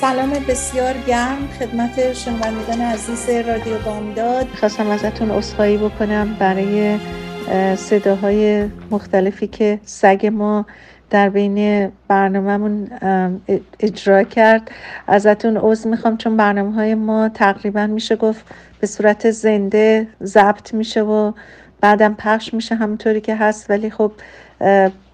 سلام بسیار گرم. خدمت شنوندگان عزیز رادیو بامداد. خواستم ازتون اصخایی بکنم برای صداهای مختلفی که سگ ما در بین برنامهمون اجرا کرد. ازتون عضو می‌خوام چون برنامه های ما تقریبا میشه گفت به صورت زنده ضبط میشه و بعدم پخش میشه همونطوری که هست. ولی خب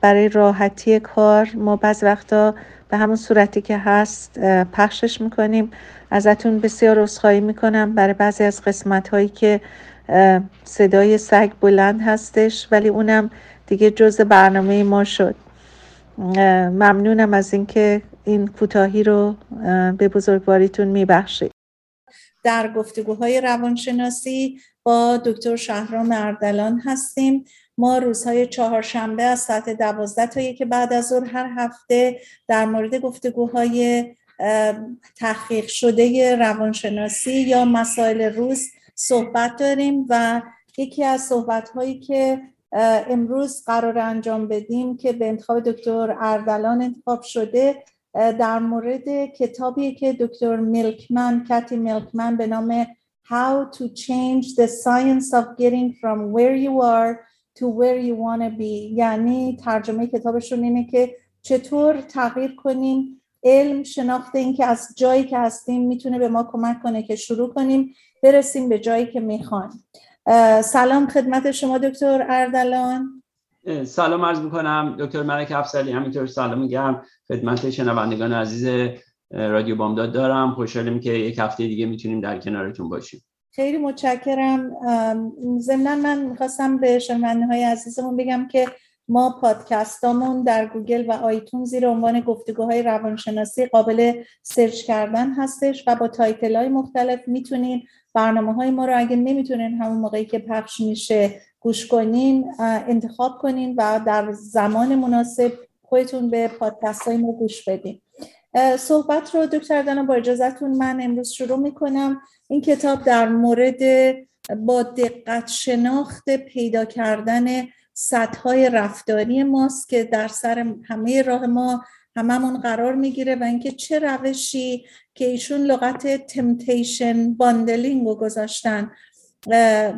برای راحتی کار ما بعض وقتا به همون صورتی که هست پخشش می‌کنیم. ازتون بسیار عذرخواهی می‌کنم برای بعضی از قسمت هایی که صدای سگ بلند هستش ولی اونم دیگه جز برنامه ما شد. ممنونم از اینکه این کوتاهی رو به بزرگواریتون میبخشید. در گفتگوهای روانشناسی با دکتر شهرام اردلان هستیم. ما روزهای چهارشنبه از ساعت دوازده تا یک بعد از ظهر هر هفته در مورد گفتگوهای تحقیق شده روانشناسی یا مسائل روز صحبت داریم و یکی از صحبت هایی که امروز قرار انجام بدیم که به انتخاب دکتر اردلان انتخاب شده در مورد کتابی که دکتر میلکمن کتی میلکمن به نام How to change the science of getting from where you are to where you want to be. یعنی ترجمه کتابشون اینه که چطور تغییر کنیم. علم شناخت این که از جایی که هستیم می‌تونه به ما کمک کنه که شروع کنیم. برسیم به جایی که می‌خوایم. سلام خدمت شما دکتر اردلان. سلام عرض می‌کنم. دکتر ملک افسلی همینطور سلام گرم خدمت شنوندگان عزیز رادیو بامداد دارم. خوشحالیم که یک هفته دیگه می‌تونیم در کنارتون باشیم. خیلی متشکرم. ضمنا من می‌خواستم به شنونده های عزیزمون بگم که ما پادکستامون در گوگل و iTunes زیر عنوان گفتگوهای روانشناسی قابل search کردن هستش و با title های مختلف می‌تونین برنامه های ما رو اگه نمی‌تونین همون موقعی که پخش میشه گوش کنین انتخاب کنین و در زمان مناسب خودتون به پادکست های ما گوش بدین. صحبت رو دکتر دانا با اجازتون من امروز شروع می‌کنم. این کتاب در مورد با دقت شناخت پیدا کردن سطح رفتاری ماست که در سر همه راه ما هممون قرار می‌گیره و اینکه چه روشی که ایشون لغت temptation bundling رو گذاشتن.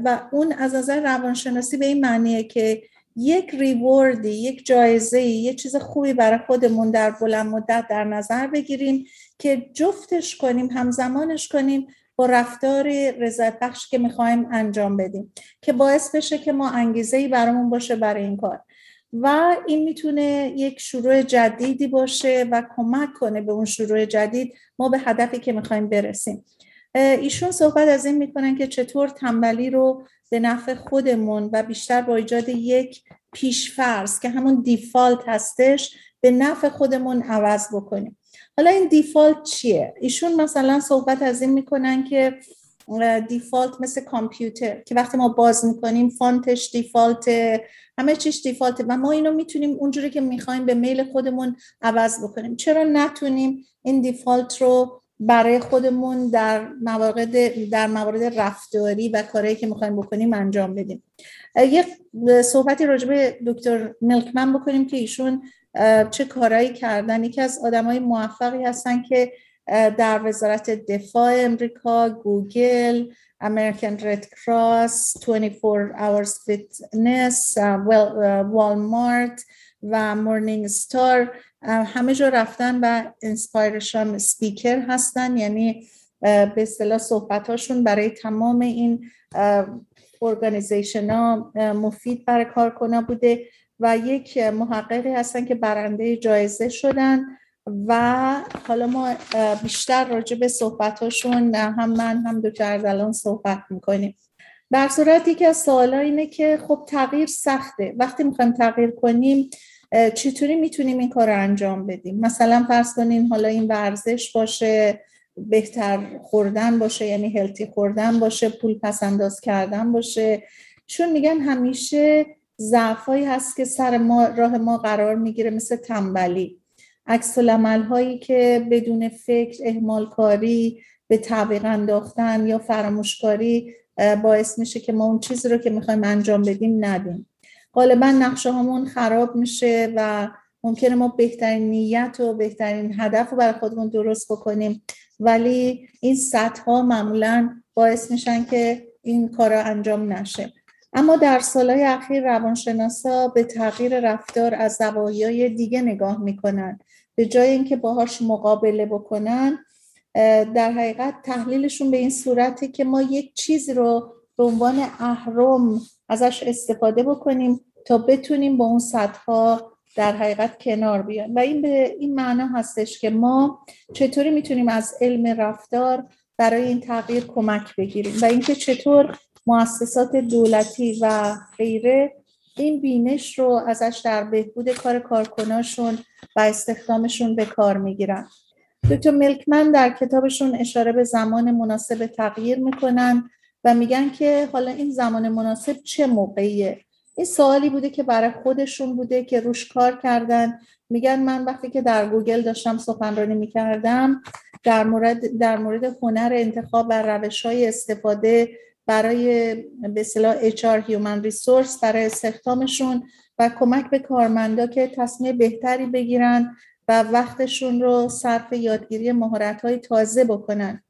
و اون از نظر روانشناسی به این معنیه که یک ریوردی یک جایزه یه چیز خوبی برای خودمون در بلند مدت در نظر بگیریم که جفتش کنیم همزمانش کنیم با رفتار رضایت بخش که می‌خوایم انجام بدیم که باعث بشه که ما انگیزه ای برامون باشه برای این کار. و این می‌تونه یک شروع جدیدی باشه و کمک کنه به اون شروع جدید ما به هدفی که می‌خوایم برسیم. ایشون صحبت از این می‌کنن که چطور تنبلی رو به نفع خودمون و بیشتر با ایجاد یک پیشفرض که همون دیفالت هستش به نفع خودمون عوض بکنیم حالا این دیفالت چیه؟ ایشون مثلا صحبت از این می‌کنن که دیفالت مثل کامپیوتر که وقتی ما باز می‌کنیم فانتش دیفالت همه چیش دیفالت و ما اینو می‌تونیم اونجوری که می‌خوایم به میل خودمون عوض بکنیم چرا نتونیم این دیفالت رو برای خودمون در موارد در موارد رفتاری و کارهایی که می‌خوایم بکنیم انجام بدیم. یک صحبتی راجع به دکتر میلکمن بکنیم که ایشون چه کارهایی کردن. یکی از آدمای موفقی هستن که در وزارت دفاع امریکا گوگل American Red Cross 24 Hours Fitness والمارت و Morningstar همه جا رفتن و inspiration speaker هستن. یعنی به اصطلاح صحبتاشون برای تمام این ارگانیزیشن ها مفید برای کارکنا بوده و یک محققی هستن که برنده جایزه شدن و حالا ما بیشتر راجع به صحبتاشون هم من هم دکتر اردلان صحبت می‌کنیم. در صورتی که از اینه که خب تغییر سخته. وقتی می‌خوایم تغییر کنیم چطوری می‌تونیم این کار رو انجام بدیم؟ مثلا فرض کنین حالا این ورزش باشه بهتر خوردن باشه یعنی هلتی خوردن باشه پول پس انداز کردن باشه. چون میگن همیشه ضعفایی هست که سر ما راه ما قرار می‌گیره مثل تنبلی. عکس هایی که بدون فکر اهمال کاری به تعویق انداختن یا فراموشکاری باعث میشه که ما اون چیزی رو که می‌خوایم انجام بدیم ندیم. غالبا نقشه همون خراب میشه و ممکنه ما بهترین نیت و بهترین هدف رو برای خودمون درست بکنیم. ولی این سطح ها معمولا باعث میشن که این کارا انجام نشه. اما در سالهای اخیر روانشناسا به تغییر رفتار از زوایای دیگه نگاه می‌کنن. به جای اینکه باهاش مقابله بکنن در حقیقت تحلیلشون به این صورته که ما یک چیز رو به عنوان اهرم ازش استفاده بکنیم تا بتونیم با اون سطح در حقیقت کنار بیایم. و این به این معنا هستش که ما چطوری می‌تونیم از علم رفتار برای این تغییر کمک بگیریم و اینکه چطور مؤسسات دولتی و غیره این بینش رو ازش در بهبود کار کارکناشون و استخدامشون به کار می‌گیرن. دکتر ملکمن در کتابشون اشاره به زمان مناسب تغییر می‌کنن. و میگن که حالا این زمان مناسب چه موقعیه؟ این سوالی بوده که برای خودشون بوده که روش کار کردن. میگن من وقتی که در گوگل داشتم سخنرانی می‌کردم در مورد در مورد هنر انتخاب و روش های استفاده برای به اصطلاح HR Human Resource برای استخدامشون و کمک به کارمندا که تصمیم بهتری بگیرن و وقتشون رو صرف یادگیری مهارت های تازه بکنن.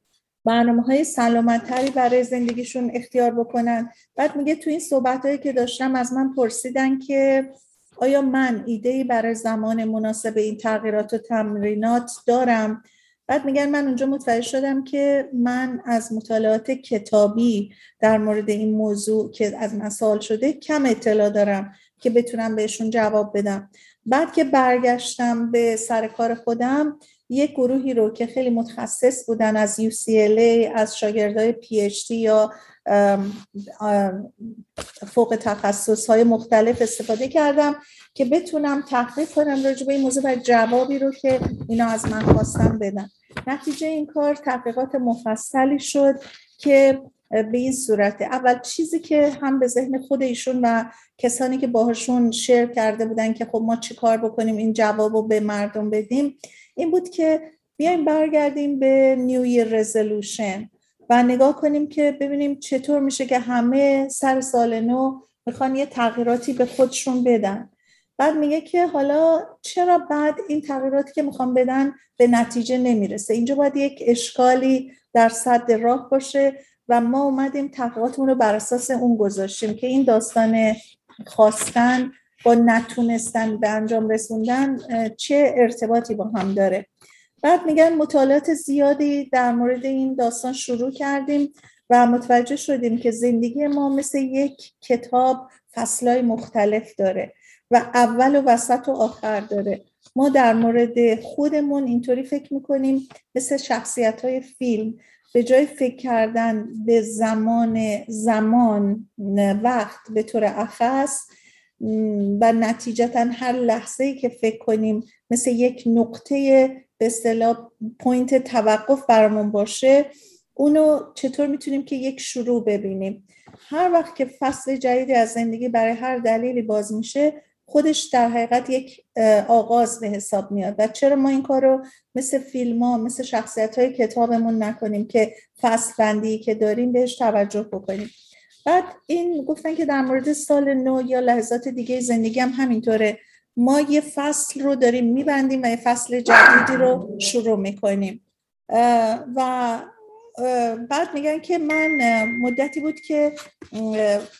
برنامه های سلامتتری برای زندگیشون اختیار بکنن. بعد میگه تو این صحبت هایی که داشتم از من پرسیدن که آیا من ایده برای زمان مناسب این تغییرات و تمرینات دارم؟ بعد میگن من اونجا متوجه شدم که من از مطالعات کتابی در مورد این موضوع که از من شده کم اطلاع دارم که بتونم بهشون جواب بدم. بعد که برگشتم به سر کار خودم یک گروهی رو که خیلی متخصص بودن از UCLA از شاگردای PhD یا فوق تخصص های مختلف استفاده کردم که بتونم تحقیق کنم راجع به این موضوع و جوابی رو که اینا از من خواستم بدن. نتیجه این کار تحقیقات مفصلی شد که به این صورته اول چیزی که هم به ذهن خود ایشون و کسانی که باهاشون شیر کرده بودن که خب ما چی کار بکنیم این جواب رو به مردم بدیم این بود که بیایم برگردیم به نیو ایر رزولوشن و نگاه کنیم که ببینیم چطور میشه که همه سر سال نو می‌خوان یه تغییراتی به خودشون بدن. بعد میگه که حالا چرا بعد این تغییراتی که می‌خوان بدن به نتیجه نمی‌رسه؟ اینجا باید یک اشکالی در صد راه باشه و ما اومدیم تحقیقاتمون رو بر اساس اون گذاشتیم که این داستان خواستن با نتونستن به انجام رسوندن چه ارتباطی با هم داره. بعد میگن مطالعات زیادی در مورد این داستان شروع کردیم و متوجه شدیم که زندگی ما مثل یک کتاب فصلهای مختلف داره و اول و وسط و آخر داره. ما در مورد خودمون اینطوری فکر می‌کنیم مثل شخصیت های فیلم. به جای فکر کردن به زمان زمان وقت به طور اخص و نتیجتا هر لحظه ای که فکر کنیم مثل یک نقطه به اصطلاح point توقف برامون باشه اونو چطور می‌تونیم که یک شروع ببینیم؟ هر وقت که فصل جدیدی از زندگی برای هر دلیلی باز میشه خودش در حقیقت یک آغاز به حساب میاد. و چرا ما این کار رو مثل فیلم ها مثل شخصیت های کتابمون نکنیم که فصل بندی که داریم بهش توجه بکنیم؟ بعد این گفتن که در مورد سال نو یا لحظات دیگه زندگی هم همینطوره. ما یه فصل رو داریم میبندیم و یه فصل جدیدی رو شروع می‌کنیم. و بعد میگن که من مدتی بود که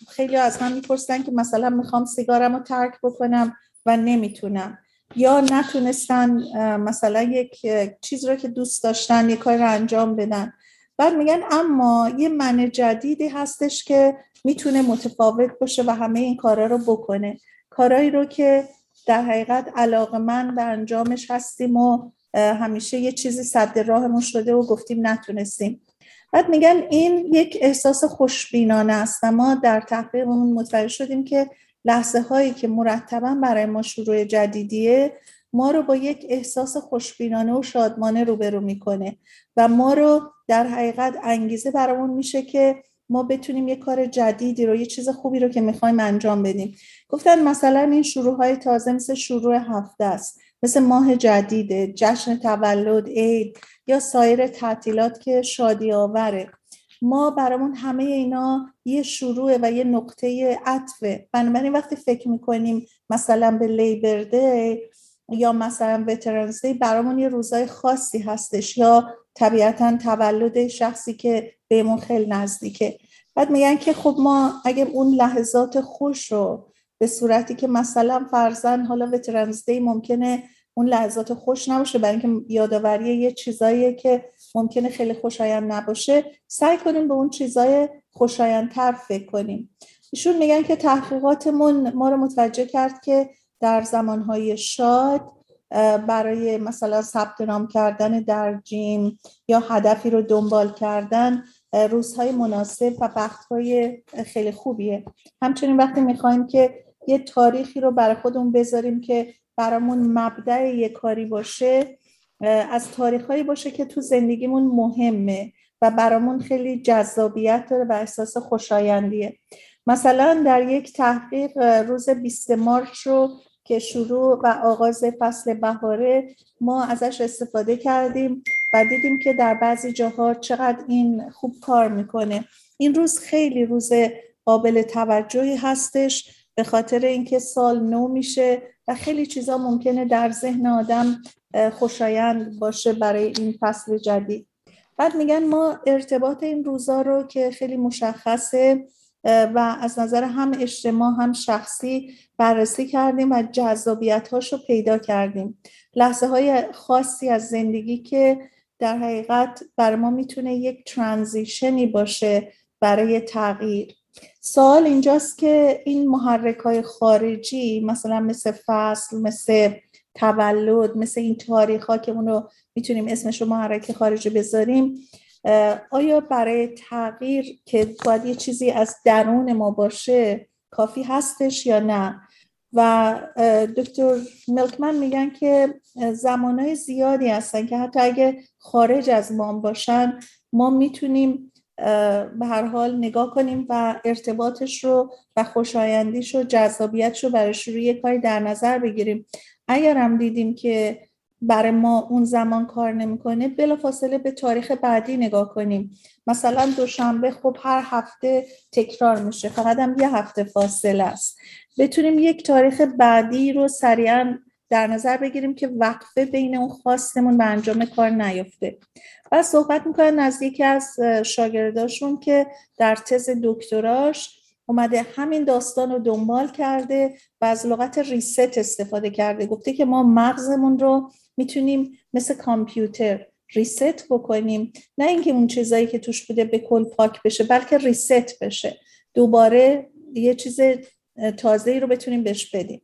خیلی از من می‌پرسن که مثلا می‌خوام سیگارم رو ترک بکنم و نمی‌تونم. یا نتونستن مثلا یک چیز رو که دوست داشتن یک کار رو انجام بدن. بعد میگن اما یه من جدیدی هستش که می‌تونه متفاوت باشه و همه این کارا رو بکنه. کارهایی رو که در حقیقت علاقه من به انجامش هستیم و همیشه یه چیزی صد راهمون شده و گفتیم نتونستیم. بعد میگن این یک احساس خوشبینانه است و ما در تحقیقمون متوجه شدیم که لحظه هایی که مرتبا برای ما شروع جدیدیه ما رو با یک احساس خوشبینانه و شادمانه روبرو می‌کنه و ما رو در حقیقت انگیزه برامون میشه که ما بتونیم یه کار جدیدی رو یه چیز خوبی رو که می‌خوایم انجام بدیم. گفتن مثلا این شروع های تازه مثل شروع هفته است. مثل ماه جدیده جشن تولد عید یا سایر تعطیلات که شادی آوره ما برامون همه اینا یه شروع و یه نقطه عطفه. بنابراین وقتی فکر می‌کنیم مثلا به لیبر دی یا مثلا وترنز دی برامون یه روزای خاصی هستش یا طبیعتا تولد شخصی که بهمون خیلی نزدیکه. بعد میگن که خب ما اگه اون لحظات خوش رو به صورتی که مثلا فرزن حالا وترنز دی ممکنه اون لحظات خوش نباشه برای اینکه یادآوری یه چیزاییه که ممکنه خیلی خوشایند نباشه سعی کنیم به اون چیزای خوشایندتر فکر کنیم. ایشون میگن که تحقیقاتمون ما رو متوجه کرد که در زمانهای شاد برای مثلا ثبت نام کردن در جیم یا هدفی رو دنبال کردن روزهای مناسب و وقتهای خیلی خوبیه. همچنین وقتی می‌خوایم که یه تاریخی رو برای خودمون بذاریم که برامون مبدع یه کاری باشه از تاریخهایی باشه که تو زندگیمون مهمه و برامون خیلی جذابیت داره و احساس خوشایندیه. مثلا در یک تحقیق روز 20 مارچ رو که شروع و آغاز فصل بهاره ما ازش استفاده کردیم و دیدیم که در بعضی جاها چقدر این خوب کار می‌کنه. این روز خیلی روز قابل توجهی هستش به خاطر اینکه سال نو میشه و خیلی چیزا ممکنه در ذهن آدم خوشایند باشه برای این فصل جدید. بعد میگن ما ارتباط این روزا رو که خیلی مشخصه و از نظر هم اجتماع هم شخصی بررسی کردیم و جذابیت رو پیدا کردیم. لحظه های خاصی از زندگی که در حقیقت برای ما می‌تونه یک ترانزیشنی باشه برای تغییر. سوال اینجاست که این محرک های خارجی مثلا مثل فصل مثل تولد مثل این تاریخ ها که اونو می‌تونیم اسمش رو محرک خارجی بذاریم آیا برای تغییر که باید یه چیزی از درون ما باشه کافی هستش یا نه؟ و دکتر ملکمن میگن که زمانهای زیادی هستن که حتی اگه خارج از ما باشن ما می‌تونیم به هر حال نگاه کنیم و ارتباطش رو و خوشایندیش و جذابیتش رو برای شروع یک کاری در نظر بگیریم. اگر هم دیدیم که برای ما اون زمان کار نمی‌کنه بلافاصله به تاریخ بعدی نگاه کنیم. مثلا دوشنبه خب هر هفته تکرار میشه فقط هم یه هفته فاصله است. بتونیم یک تاریخ بعدی رو سریعا در نظر بگیریم که وقفه بین اون خواستمون به انجام کار نیفته. و صحبت می‌کنن نزدیکی از شاگرداشون که در تز دکتراش اومده همین داستان رو دنبال کرده و از لغت ریست استفاده کرده. گفته که ما مغزمون رو می‌تونیم مثل کامپیوتر ریست بکنیم. نه اینکه اون چیزایی که توش بوده به کل پاک بشه بلکه ریست بشه. دوباره یه چیز تازه رو بتونیم بهش بدیم.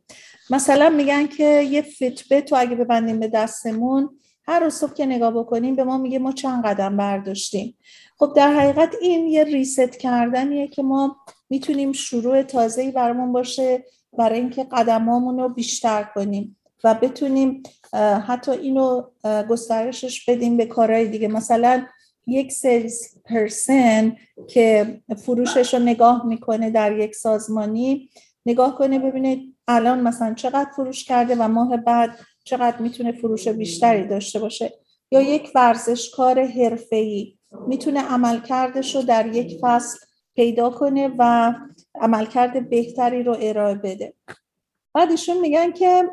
مثلا میگن که یه فیتبت تو اگه ببندیم به دستمون هر روز صبح که نگاه بکنیم به ما میگه ما چند قدم برداشتیم. خب در حقیقت این یه ریست کردنیه که ما می‌تونیم شروع تازه‌ای برامون باشه برای اینکه قدمامون رو بیشتر کنیم و بتونیم حتی اینو گسترشش بدیم به کارهای دیگه. مثلا یک سیلز پرسن که فروشش رو نگاه می‌کنه در یک سازمانی نگاه کنه ببینه الان مثلا چقدر فروش کرده و ماه بعد چقدر می‌تونه فروش بیشتری داشته باشه. یا یک ورزشکار حرفه‌ای می‌تونه عملکردش رو در یک فصل پیدا کنه و عملکرد بهتری رو ارائه بده. بعد ایشون میگن که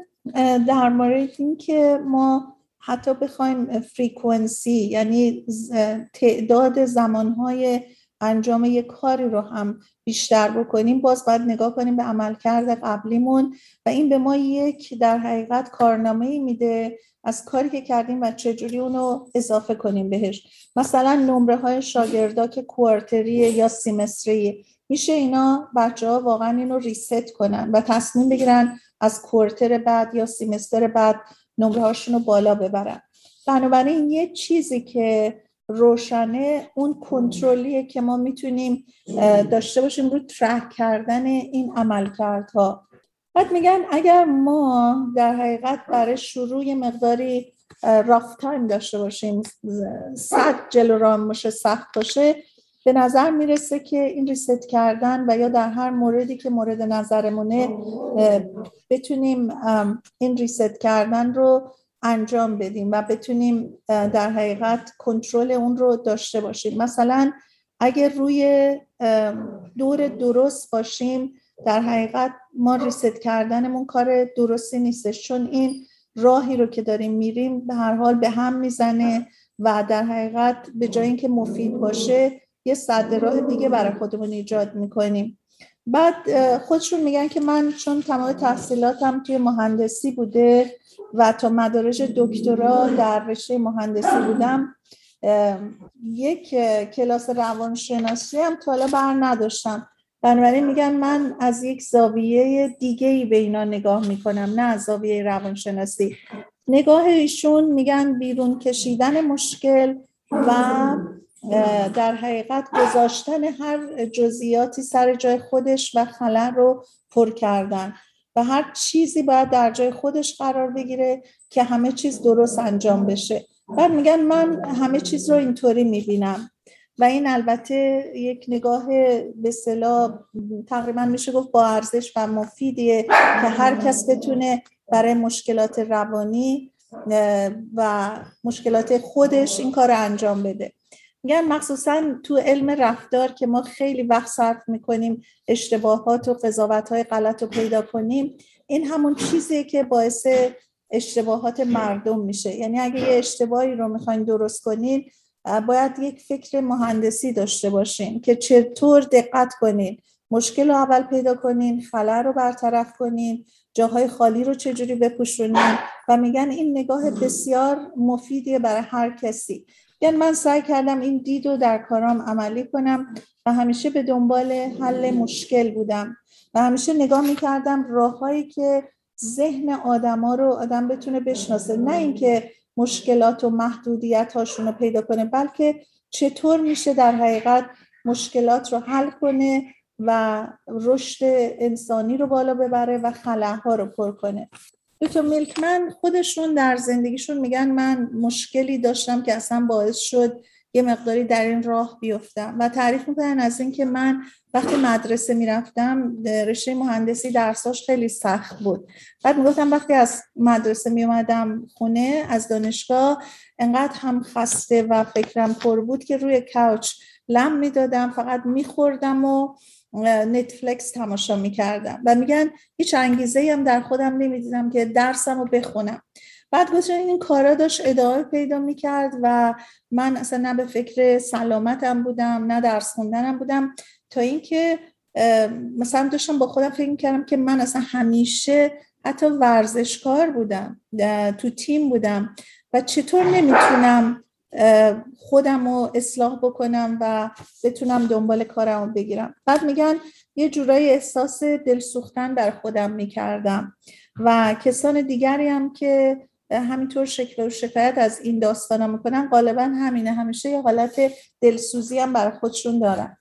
در مورد این که ما حتی بخوایم فریکونسی یعنی تعداد زمانهای انجام یک کاری رو هم بیشتر بکنیم باز باید نگاه کنیم به عملکرد قبلیمون و این به ما یک در حقیقت کارنامه میده از کاری که کردیم و چجوری اونو اضافه کنیم بهش. مثلا نمره های شاگردا که کوارتری یا سیمستری. میشه اینا بچه ها واقعا اینو ریست کنن و تصمیم بگیرن از کوارتر بعد یا سیمستر بعد نمره هاشون بالا ببرن. بنابراین یه چیزی که روشنه اون کنترلیه که ما می‌تونیم داشته باشیم رو ترک کردن این عملکردها. بعد میگن اگر ما در حقیقت برای شروع مقداری rough time داشته باشیم سد جلو رام باشه سخت باشه به نظر می‌رسه که این reset کردن و یا در هر موردی که مورد نظرمونه بتونیم این reset کردن رو انجام بدیم و بتونیم در حقیقت کنترل اون رو داشته باشیم. مثلا اگر روی دور درست باشیم در حقیقت ما ریست کردنمون کار درستی نیستش چون این راهی رو که داریم میریم به هر حال به هم می‌زنه و در حقیقت به جای اینکه مفید باشه یه صد راه دیگه برای خودمون ایجاد می‌کنیم. بعد خودشون میگن که من چون تمام تحصیلاتم توی مهندسی بوده و تا مدارج دکترا در رشته مهندسی بودم یک کلاس روانشناسی هم تا بر نداشتم. بنابراین میگن من از یک زاویه دیگه ای به اینا نگاه می‌کنم نه از زاویه روانشناسی. نگاه ایشون میگن بیرون کشیدن مشکل و در حقیقت گذاشتن هر جزئیاتی سر جای خودش و خلل رو پر کردن و هر چیزی باید در جای خودش قرار بگیره که همه چیز درست انجام بشه. بعد میگن من همه چیز رو اینطوری می‌بینم. و این البته یک نگاه به صلاح تقریبا میشه گفت با ارزش و مفیدیه که هر کس بتونه برای مشکلات روانی و مشکلات خودش این کار رو انجام بده. میگن مخصوصا تو علم رفتار که ما خیلی وقت صرف می‌کنیم اشتباهات و قضاوت های غلط رو پیدا کنیم این همون چیزیه که باعث اشتباهات مردم میشه. یعنی اگه یه اشتباهی رو می‌خواین درست کنین باید یک فکر مهندسی داشته باشین که چطور دقت کنین مشکل رو اول پیدا کنین خلل رو برطرف کنین جاهای خالی رو چجوری بپوشونین و میگن این نگاه بسیار مفیدیه برای هر کسی. یعنی من سعی کردم این دید رو در کارام عملی کنم و همیشه به دنبال حل مشکل بودم و همیشه نگاه می‌کردم راههایی که ذهن آدما رو آدم بتونه بشناسه. نه اینکه مشکلات و محدودیت هاشون رو پیدا کنه بلکه چطور میشه در حقیقت مشکلات رو حل کنه و رشد انسانی رو بالا ببره و خلاها رو پر کنه. دکتر میلکمن خودشون در زندگیشون میگن من مشکلی داشتم که اصلا باعث شد یه مقداری در این راه بیفتم و تعریف می‌کنن از اینکه من وقتی مدرسه می‌رفتم رشته مهندسی درساش خیلی سخت بود. بعد می‌گفتم وقتی از مدرسه میومدم خونه از دانشگاه انقدر هم خسته و فکرم پر بود که روی کاوچ لم می‌دادم فقط میخوردم و نتفلکس تماشا می‌کردم. و میگن هیچ انگیزه هم در خودم نمی‌دیدم که درسم رو بخونم. بعد گفتن این کارا داشت ادامه پیدا می‌کرد و من اصلا نه به فکر سلامتم بودم نه درس خوندنم بودم. تا اینکه مثلا داشتم با خودم فکر می‌کردم که من اصلا همیشه حتی ورزشکار بودم تو تیم بودم و چطور نمی‌تونم خودم رو اصلاح بکنم و بتونم دنبال کارم بگیرم. بعد میگن یه جورایی احساس دلسوختن در خودم می‌کردم و کسان دیگری هم که همینطور شکل و شکایت از این داستانا می‌کنن غالبا همینه. همیشه یه حالت دلسوزی هم برای خودشون دارن.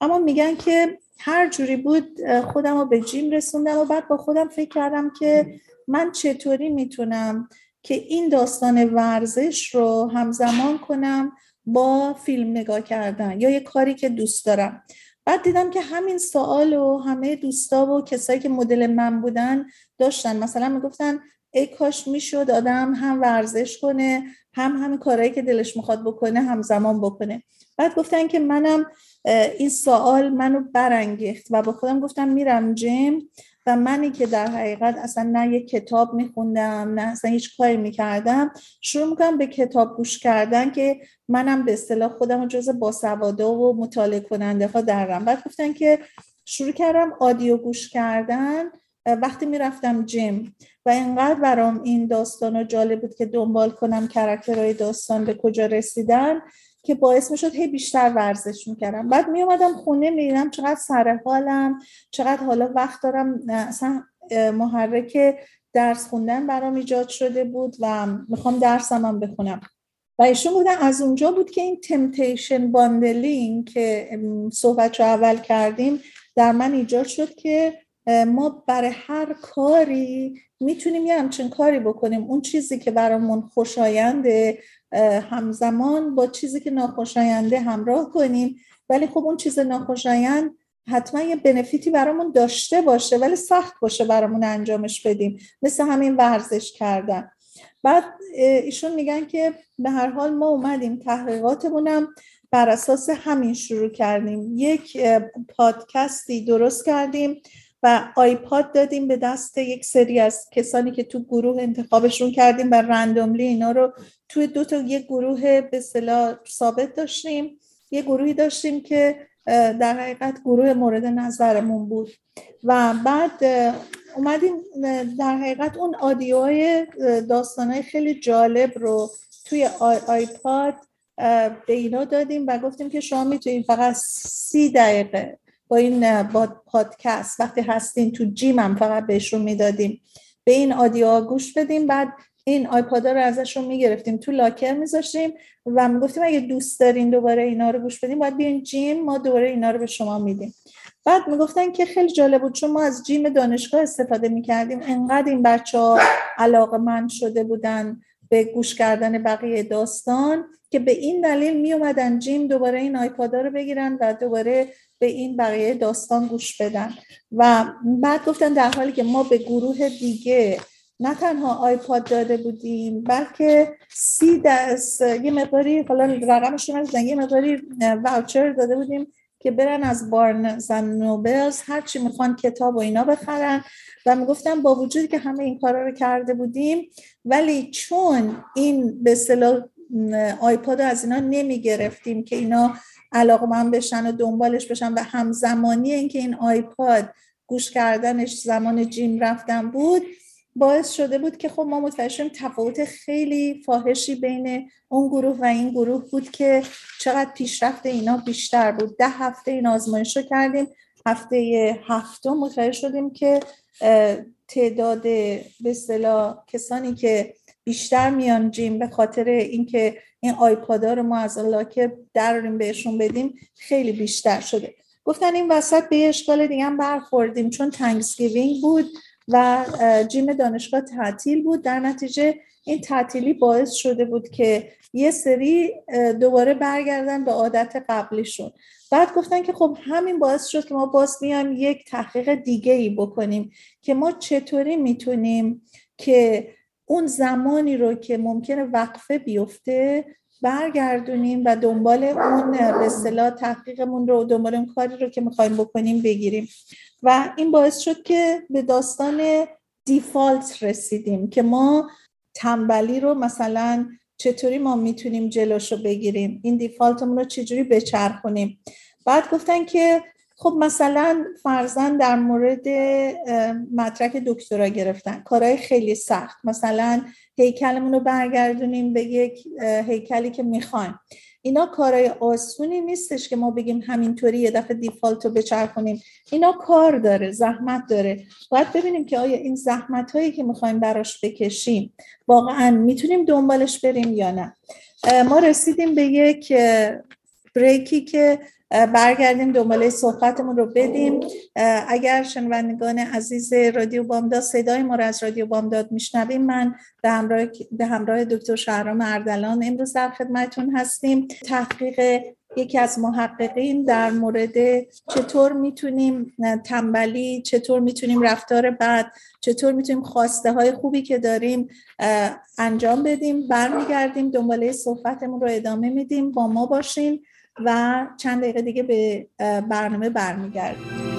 اما میگن که هر جوری بود خودم رو به جیم رسوندم و بعد با خودم فکر کردم که من چطوری می‌تونم که این داستان ورزش رو همزمان کنم با فیلم نگاه کردن یا یه کاری که دوست دارم. بعد دیدم که همین سوال و همه دوستا و کسایی که مدل من بودن داشتن. مثلا می‌گفتن ای کاش می‌شد آدم هم ورزش کنه هم همین کارهایی که دلش می‌خواد بکنه همزمان بکنه. بعد گفتن که منم این سوال منو برانگیخت و با خودم گفتم میرم جیم و منی که در حقیقت اصلا نه یک کتاب میخوندم نه اصلا هیچ کاری می‌کردم. شروع می‌کنم به کتاب گوش کردن که منم به اصطلاح خودم جز باسوادا و مطالعه کننده ها درم بعد گفتن که شروع کردم audio گوش کردن وقتی می‌رفتم gym و اینقدر برام این داستان جالب بود که دنبال کنم character های داستان به کجا رسیدن که باعث می شد هی بیشتر ورزش می‌کردم. بعد می اومدم خونه می‌دیدم چقدر سر حالم چقدر حالا وقت دارم اصلا محرک درس خوندن برام ایجاد شده بود و می‌خوام درسم هم بخونم. و ایشون بودن از اونجا بود که این temptation bundling که صحبت رو اول کردیم در من ایجاد شد که ما برای هر کاری می‌تونیم یه همچین کاری بکنیم. اون چیزی که برامون خوشاینده همزمان با چیزی که ناخوشاینده همراه کنیم. ولی خب اون چیز ناخوشایند حتما یه بنفیتی برامون داشته باشه ولی سخت باشه برامون انجامش بدیم. مثل همین ورزش کردن. بعد ایشون میگن که به هر حال ما اومدیم تحقیقاتمونم بر اساس همین شروع کردیم. یک پادکستی درست کردیم. و آیپاد دادیم به دست یک سری از کسانی که تو گروه انتخابشون کردیم و رندوملی اینا رو توی دو تا یک گروه به صلاح ثابت داشتیم. یه گروهی داشتیم که در حقیقت گروه مورد نظرمون بود. و بعد اومدیم در حقیقت اون آدیوهای داستانهای خیلی جالب رو توی آیپاد به اینا دادیم و گفتیم که شما می‌تونید فقط سی دقیقه این با پادکست. وقتی هستین تو جیم هم فقط بهشون می‌دادیم. به این آدیو گوش بدیم. بعد این آیپادا رو ازشون می‌گرفتیم. تو لاکر میذاشتیم و می‌گفتیم اگه دوست دارین دوباره اینا رو گوش بدیم باید بیاین جیم ما دوباره اینا رو به شما میدیم. بعد می‌گفتن که خیلی جالب بود چون ما از جیم دانشگاه استفاده می‌کردیم. انقدر این بچه ها علاقه من شده بودن. به گوش کردن بقیه داستان که به این دلیل می اومدن جیم دوباره این آیپادا رو بگیرن و دوباره به این بقیه داستان گوش بدن. و بعد گفتن در حالی که ما به گروه دیگه نه تنها آیپاد داده بودیم بلکه سی دست یه مقداری حالا رقمش رو یه مقداری واوچر داده بودیم که برن از بارن زن نوبلز هرچی می‌خوان کتاب و اینا بخرن. و می‌گفتم با وجودی که همه این کارا رو کرده بودیم ولی چون این به اصطلاح آیپاد از اینا نمی گرفتیم که اینا علاقه من بشن و دنبالش بشن و همزمانی اینکه این آیپاد گوش کردنش زمان جیم رفتن بود باعث شده بود که خب ما متوجه تفاوت خیلی فاحشی بین اون گروه و این گروه بود که چقدر پیشرفت اینا بیشتر بود. ده هفته این آزمایش رو کردیم. هفته هفتم متوجه شدیم که تعداد به اصطلاح کسانی که بیشتر میان جیم به خاطر اینکه این آیپادا رو ما از که دراریم بهشون بدیم خیلی بیشتر شده. گفتن این وسط به اشکال دیگه هم برخوردیم چون تنگسگیوینگ بود. و جیم دانشگاه تعطیل بود. در نتیجه این تعطیلی باعث شده بود که یه سری دوباره برگردن به عادت قبلیشون. بعد گفتن که خب همین باعث شد که ما باز میایم یک تحقیق دیگه ای بکنیم که ما چطوری می‌تونیم که اون زمانی رو که ممکنه وقفه بیفته برگردونیم و دنبال اون به اصطلاح تحقیقمون رو دنبال اون کاری رو که می‌خوایم بکنیم بگیریم. و این باعث شد که به داستان دیفالت رسیدیم که ما تنبلی رو مثلا چطوری ما می‌تونیم جلوشو بگیریم این دیفالتمون رو چجوری بچرخونیم. بعد گفتن که خب مثلا فرزن در مورد مدرک دکترا گرفتن کارهای خیلی سخت. مثلا هیکلمون رو برگردونیم به یک هیکلی که می‌خوایم. اینا کارهای آسونی نیستش که ما بگیم همینطوری یه دفعه دیفالت رو بچرخونیم. اینا کار داره زحمت داره. باید ببینیم که آیا این زحمت هایی که می‌خوایم براش بکشیم واقعا می‌تونیم دنبالش بریم یا نه. ما رسیدیم به یک بریکی که برگردیم دنباله صحبتمون رو بدیم. اگر شنوندگان عزیز رادیو بامداد صدای ما رو از رادیو بامداد میشنویم من به همراه, به همراه دکتر شهرام اردلان امروز در خدمتون هستیم. تحقیق یکی از محققین در مورد چطور می‌تونیم تنبلی چطور می‌تونیم رفتار بد چطور می‌تونیم خواسته های خوبی که داریم انجام بدیم. برمیگردیم دنباله صحبتمون رو ادامه میدیم. با ما باشین. و چند دقیقه دیگه به برنامه برمیگردیم.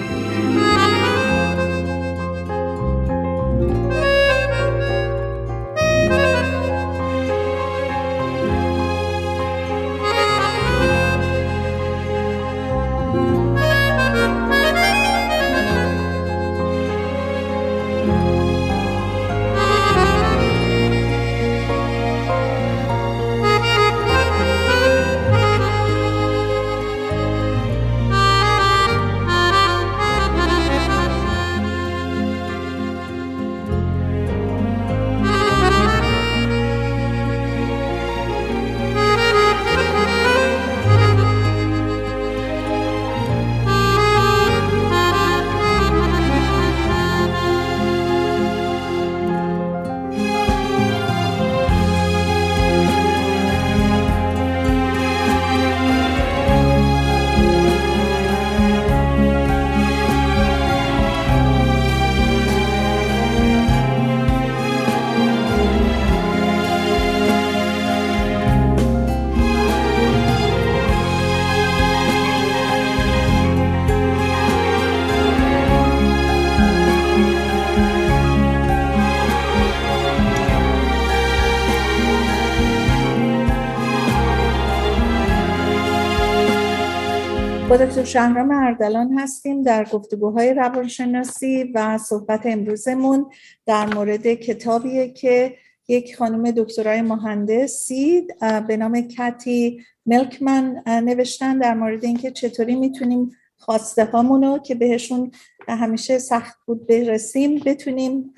شهرام اردلان هستیم در گفتگوهای روانشناسی و صحبت امروزمون در مورد کتابیه که یک خانم دکترای مهندسی به نام کتی ملکمن نوشتن در مورد اینکه چطوری می‌تونیم خواسته هامونو که بهشون همیشه سخت بود برسیم بتونیم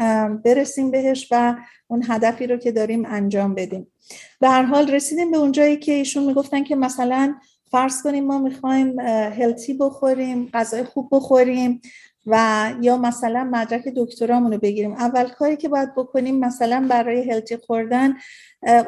برسیم بهش و اون هدفی رو که داریم انجام بدیم. به هر حال رسیدیم به اونجایی که ایشون می‌گفتن که مثلا فرض کنیم ما می‌خوایم هلتی بخوریم غذای خوب بخوریم و یا مثلا مدرک دکترامون رو بگیریم. اول کاری که باید بکنیم مثلا برای هلتی خوردن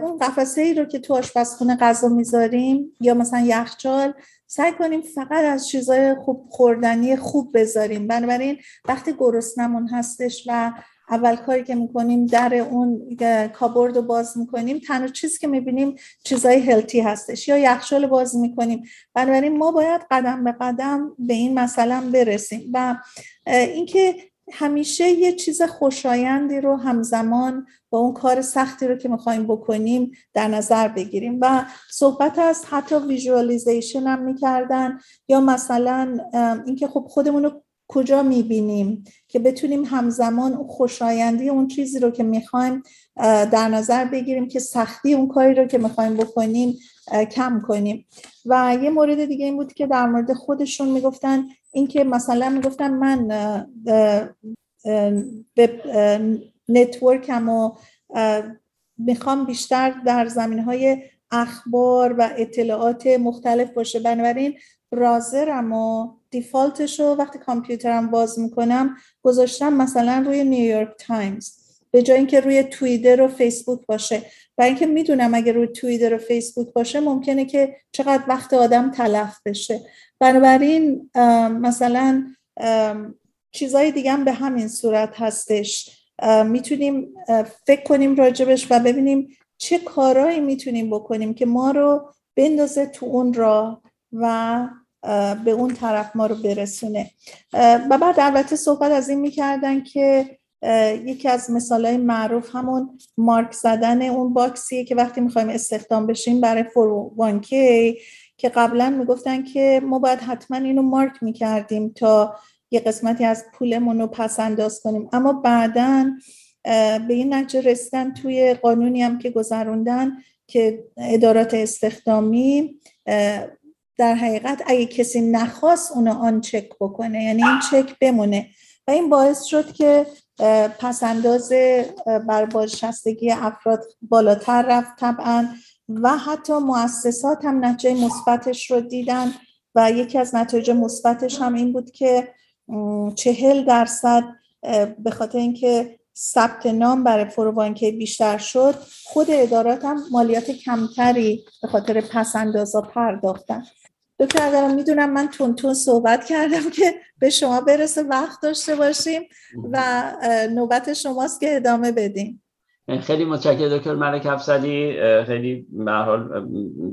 اون قفسه ای رو که تو آشپزخونه غذا می‌ذاریم یا مثلا یخچال سعی کنیم فقط از چیزای خوب خوردنی خوب بذاریم. بنابراین وقتی گرسنمون هستش و اول کاری که می‌کنیم در اون کابورد رو باز می‌کنیم. تنها چیزی که می‌بینیم چیزای هلتی هستش یا یخچال باز می‌کنیم. بنابراین ما باید قدم به قدم به این مثلا برسیم و اینکه همیشه یه چیز خوشایندی رو همزمان با اون کار سختی رو که می‌خوایم بکنیم در نظر بگیریم. و صحبت از حتی ویژوالیزیشن هم می‌کردن یا مثلا اینکه خب خودمون رو کجا می‌بینیم که بتونیم همزمان خوشایندی اون چیزی رو که می‌خوایم در نظر بگیریم که سختی اون کاری رو که می‌خوایم بکنیم کم کنیم. و یه مورد دیگه این بود که در مورد خودشون می‌گفتن اینکه مثلا می‌گفتن من به network م و می‌خوام بیشتر در زمینه های اخبار و اطلاعات مختلف باشه. بنابراین browser م و default ش رو وقتی کامپیوترم باز می‌کنم گذاشتم مثلا روی نیویورک تایمز به جای اینکه روی توییتر و فیسبوک باشه. و اینکه می‌دونم اگر روی توییتر و فیسبوک باشه ممکنه که چقدر وقت آدم تلف بشه. بنابراین مثلا چیزهای دیگه هم به همین صورت هستش. می‌تونیم فکر کنیم راجبش و ببینیم چه کارهایی می‌تونیم بکنیم که ما رو بندازه تو اون راه و به اون طرف ما رو برسونه. و بعد البته صحبت از این می‌کردن که یکی از مثال های معروف همون مارک زدن اون باکسیه که وقتی می‌خوایم استخدام بشیم برای وانکی که قبلا می‌گفتن که ما باید حتما اینو مارک می‌کردیم تا یه قسمتی از پولمون رو پس انداز کنیم. اما بعدا به این نتیجه رسیدن توی قانونی هم که گذروندن که ادارات استخدامی در حقیقت اگه کسی نخواست اونو آن چک بکنه یعنی این چک بمونه. و این باعث شد که پسنداز بر بازنشستگی افراد بالاتر رفت طبعا و حتی مؤسسات هم نتیجه مثبتش رو دیدن و یکی از نتایج مثبتش هم این بود که چهل درصد به خاطر اینکه ثبت نام برای فروبانکی بیشتر شد خود ادارات هم مالیات کمتری به خاطر پسندازا پرداختن. دکتر اگر می‌دونم من تون تون صحبت کردم که به شما برسه وقت داشته باشیم و نوبت شماست که ادامه بدیم. خیلی متشکرم دکتر ملک افسلی خیلی به حال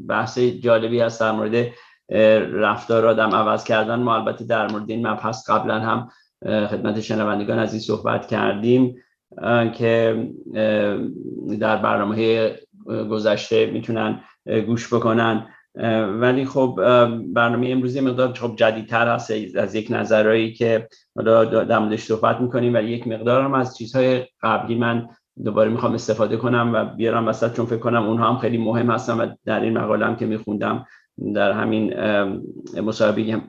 بحث جالبی هست در مورد رفتار آدم عوض کردن. ما البته در مورد این مبحث قبلا هم خدمت شنوندگان از این صحبت کردیم که در برنامه گذشته می‌تونن گوش بکنن. ولی خب برنامه امروزی مقدار خب جدیدتر هست از یک نظرهایی که حالا در موردش صحبت می‌کنیم ولی یک مقدار هم از چیزهای قبلی من دوباره می‌خوام استفاده کنم و بیارم وسط چون فکر کنم اونها هم خیلی مهم هستن و در این مقاله هم که میخوندم در همین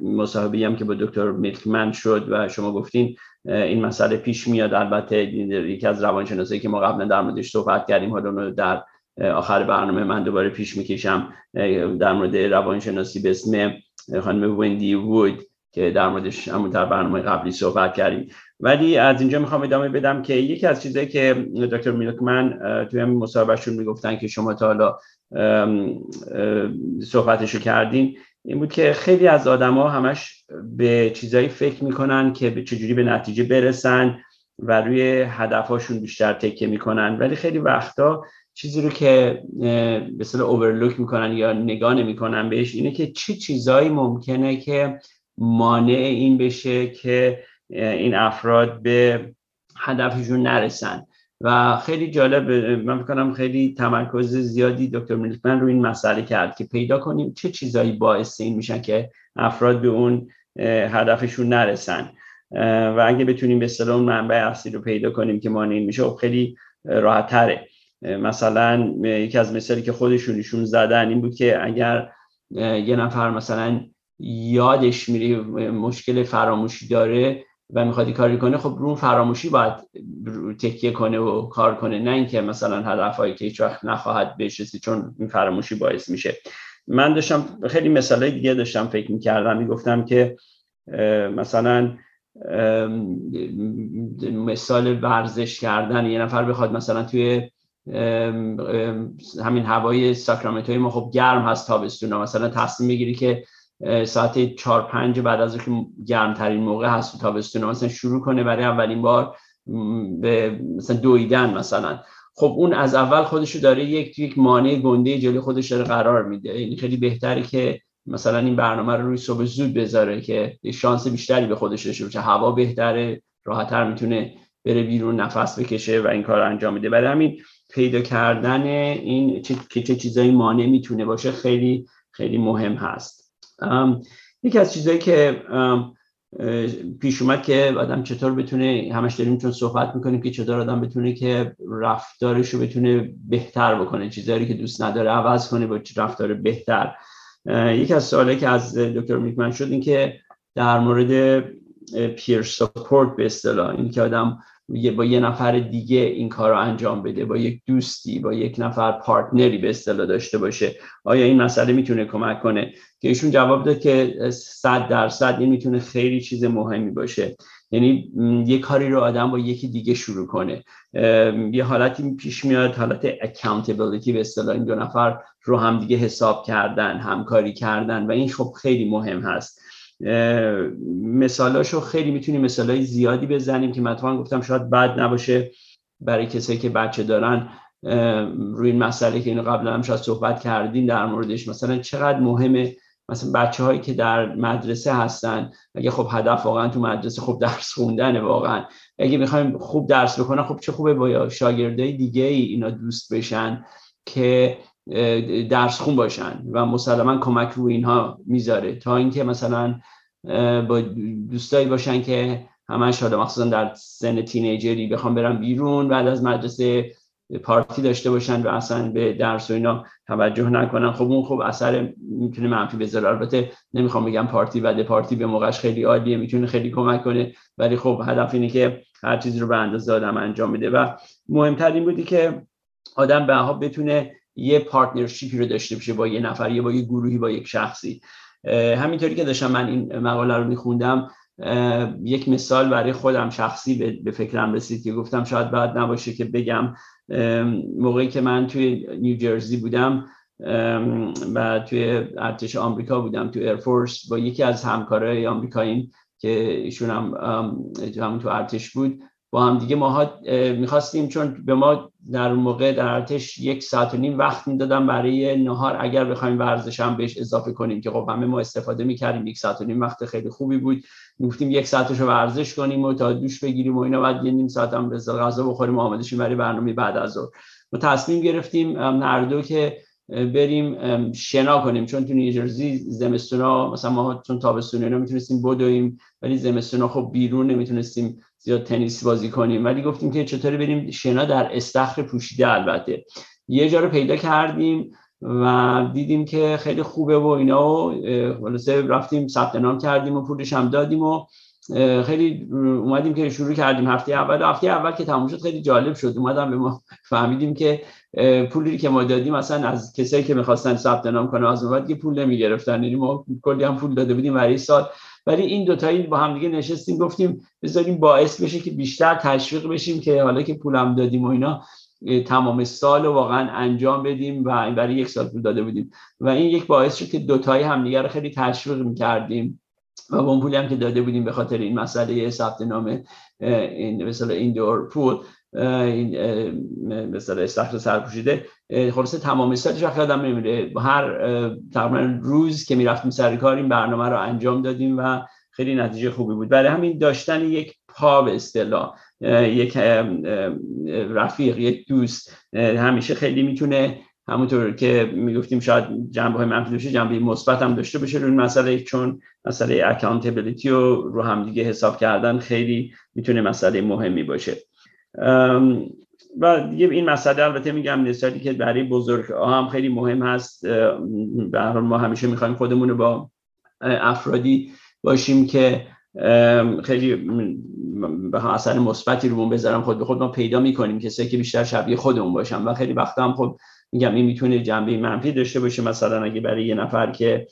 مصاحبه هم که با دکتر میلکمن شد و شما گفتین این مسئله پیش میاد. البته یکی از روانشناسایی که ما قبلا در موردش صحبت کردیم حالا در آخر برنامه من دوباره پیش می‌کشم در مورد روانشناسی به اسم خانم وندی وود که در موردش همون در برنامه قبلی صحبت کردیم. ولی از اینجا می‌خوام ادامه بدم که یکی از چیزایی که دکتر میلکمن توی همین مصاحبهشون می‌گفتن که شما تا حالا صحبتشو کردین این بود که خیلی از آدما همش به چیزایی فکر می‌کنن که به چجوری به نتیجه برسن و روی هدفهاشون بیشتر تکیه می‌کنن. ولی خیلی وقتا چیزی رو که به اصطلاح اوورلوک می‌کنن یا نگاه نمی‌کنن بهش اینه که چه چی چیزایی ممکنه که مانع این بشه که این افراد به هدفشون نرسن. و خیلی جالب من کنم خیلی تمرکز زیادی دکتر میلکمن رو این مسئله کرد که پیدا کنیم چه چیزایی باعث این میشن که افراد به اون هدفشون نرسن. و اگه بتونیم به اصطلاح منبع اصلی رو پیدا کنیم که مانع میشه خب خیلی راحت تره مثلا یکی از مثالی که خودشونشون زدن این بود که اگر یه نفر مثلا یادش میری مشکل فراموشی داره و می‌خواد کاری کنه خب رو فراموشی باید تکیه کنه و کار کنه نه اینکه مثلا هدفهایی که هیچ وقت نخواهد بشسی چون این فراموشی باعث میشه. من داشتم خیلی مثال دیگه داشتم فکر می‌کردم می‌گفتم که مثلا مثال ورزش کردن یه نفر بخواد مثلا توی همین هوای ساکرامنتو ما خب گرم هست تابستون مثلا تصمیم بگیری که ساعت چهار پنج بعد از که گرمترین موقع هست تو تابستون مثلا شروع کنه برای اولین بار به مثلا دویدن مثلا. خب اون از اول خودشو داره یک یک مانع گنده جلوی خودش داره قرار میده. یعنی خیلی بهتره که مثلا این برنامه رو روی صبح زود بذاره که شانس بیشتری به خودش داشته باشه. هوا بهتره راحتتر می‌تونه بره بیرون نفس بکشه و این کار انجام میده. برای همین پیدا کردن این چه, چه چیزایی مانع می‌تونه باشه خیلی خیلی مهم هست. یکی از چیزایی که پیش اومد که آدم چطور بتونه همش داریم چون صحبت می‌کنیم که چطور آدم بتونه که رفتارش رو بتونه بهتر بکنه چیزهایی که دوست نداره عوض کنه با رفتار بهتر. یکی از سوالی که از دکتر میکمن شد این که در مورد پیر سپورت به اصطلاح این که آدم با یه نفر دیگه این کار رو انجام بده با یک دوستی با یک نفر پارتنری به اصطلاح داشته باشه. آیا این مسئله می‌تونه کمک کنه؟ که ایشون جواب داد که صد درصد این می‌تونه خیلی چیز مهمی باشه. یعنی یه کاری رو آدم با یکی دیگه شروع کنه. یه حالتی پیش میاد حالت accountability به اصطلاح این دو نفر رو هم دیگه حساب کردن همکاری کردن و این خب خیلی مهم هست. مثالاشو خیلی می‌تونیم مثالای زیادی بزنیم که مثلا گفتم شاید بد نباشه برای کسایی که بچه دارن روی این مسئله که اینو قبلا هم شاید صحبت کردیم در موردش مثلا چقدر مهمه مثلا بچه هایی که در مدرسه هستن. اگه خب هدف واقعا تو مدرسه خوب درس خوندنه واقعا. اگه می‌خوایم خوب درس بکنن خب چه خوبه با شاگردای دیگه ای اینا دوست بشن که درس خون باشن و مسلما کمک رو اینها می‌ذاره. تا اینکه مثلا با دوستایی باشن که همش حالا مخصوصا در سن تینیجری بخوام برن بیرون بعد از مدرسه پارتی داشته باشن و اصلا به درس و اینا توجه نکنن خب اون خب اثر می‌تونه منفی بذاره. البته نمی‌خوام بگم پارتی بعد پارتی به موقعش خیلی عالیه می‌تونه خیلی کمک کنه ولی خب هدف اینه که هر چیزی رو به اندازه آدم انجام میده و مهمتر این بودی که آدم به بتونه یه partnership ی رو داشته باشه با یه نفر یا با یه گروهی با یک شخصی. همینطوری که داشتم من این مقاله رو میخوندم یک مثال برای خودم شخصی به فکرم رسید که گفتم شاید بد نباشه که بگم موقعی که من توی نیوجرسی بودم و توی ارتش آمریکا بودم توی Air Force با یکی از همکارای آمریکاییم که ایشون هم تو ارتش بود هم دیگه ماها می‌خواستیم چون به ما در موقع در ارتش یک ساعت و نیم وقت می‌دادم برای نهار. اگر بخوایم ورزش هم بهش اضافه کنیم که خب همه ما استفاده می‌کردیم یک ساعت و نیم وقت خیلی خوبی بود. گفتیم یک ساعتش رو ورزش کنیم و تا دوش بگیریم و اینا بعد یه نیم ساعت هم به غذا بخوریم و آماده شیم برای برنامه بعد از ظهر. ما تصمیم گرفتیم هر که بریم شنا کنیم. چون تو نیوجرسی زمستونا مثلا ما چون تابستون اینا می‌تونستیم بدویم ولی زمستونا خب بیرون نمی‌تونستیم زیاد تنیس بازی کنیم. ولی گفتیم که چطوری بریم شنا در استخر پوشیده البته. یه جا رو پیدا کردیم و دیدیم که خیلی خوبه و اینا و رفتیم ثبت نام کردیم و پولش هم دادیم و خیلی اومدیم که شروع کردیم. هفته اول هفته اول که تموم شد خیلی جالب شد. اومدم به ما فهمیدیم که پولی که ما دادیم اصلا از کسایی که می‌خواستن ثبت نام کنه از بعد که پول نمی‌گرفتن. یعنی ما کلی هم پول داده بودیم برای سال. ولی این دوتایی با هم دیگه نشستیم گفتیم بذاریم باعث بشه که بیشتر تشویق بشیم که حالا که پولم دادیم و اینا تمام سال رو واقعا انجام بدیم و برای یک سال پول داده بودیم. و این یک باعث شد که دوتایی همدیگه رو خیلی تشویق می‌کردیم. و با اون پولی هم که داده بودیم به خاطر این مسئله ثبت نام این مثلا این دور پول این مثلا استخر سرپوشیده. خلاصه تمام سالش وقت آدم نمیره. هر تقریبا روز که می‌رفتیم سر کار این برنامه رو انجام دادیم و خیلی نتیجه خوبی بود. برای همین داشتن یک ها به اصطلاح یک رفیق یک دوست همیشه خیلی می‌تونه همونطور که می‌گفتیم شاید جنبه های منفی داشته جنبه مثبت هم داشته باشه روی مسئله چون مسئله اکانتبلیتی و رو هم دیگه حساب کردن خیلی می‌تونه مسئله مهمی باشه. و دیگه این مسئله البته میگم نسبتی که برای بزرگ هم خیلی مهم هست. به حال ما همیشه می‌خوایم خودمون رو با افرادی باشیم که خیلی به اثر مثبتی رو بذارم خود به خود ما پیدا می‌کنیم کسایی که بیشتر شبیه خودمون باشن. و خیلی وقتا هم خب میگم این می‌تونه جنبه منفی داشته باشه. مثلا اگه برای یه نفر که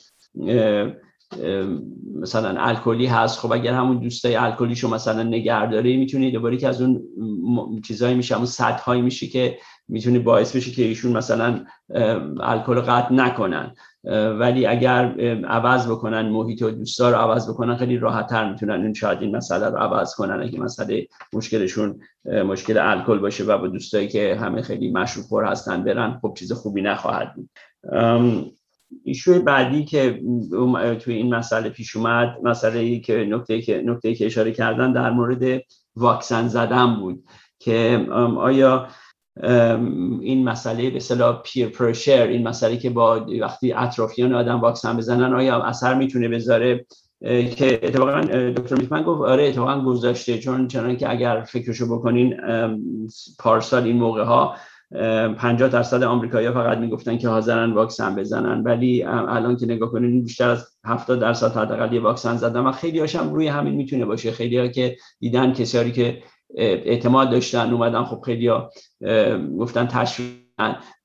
مثلا الکلی هست خب اگر همون دوستای الکلیشو مثلا نگهداری می‌تونه دوباره که از اون چیزایی میشه همون سطح میشه که می‌تونه باعث بشه که ایشون مثلا الکل قطع نکنن. ولی اگر عوض بکنن محیط و دوستا رو عوض بکنن خیلی راحت تر می‌تونن این شاید این مسئله رو عوض کنن. اگه مسئله مشکلشون مشکل الکل باشه و با دوستایی که همه خیلی مشروب خور هستن برن خب چیز خوبی نخواهد بود. ایشوی بعدی که توی این مسئله پیش اومد مسئله ای که نکته که نکته که اشاره کردن در مورد واکسن زدن بود که آیا این مسئله به اصطلاح پیر پرشر این مسئله که با وقتی اطرافیان آدم واکسن بزنن آیا اثر می‌تونه بذاره؟ که اتفاقا دکتر میتمن گفت آره اتفاقا گذاشته. چون چنان که اگر فکرشو بکنین پارسال این موقع ها 50 درصد آمریکایی‌ها فقط می‌گفتن که حاضرن واکسن بزنن. ولی الان که نگاه کنین بیشتر از 70 درصد حداقل یه واکسن زدن و خیلی هاشم روی همین می‌تونه باشه. خیلی ها که دیدن کسایی که اعتماد داشتن اومدن خب خیلی گفتن تشویق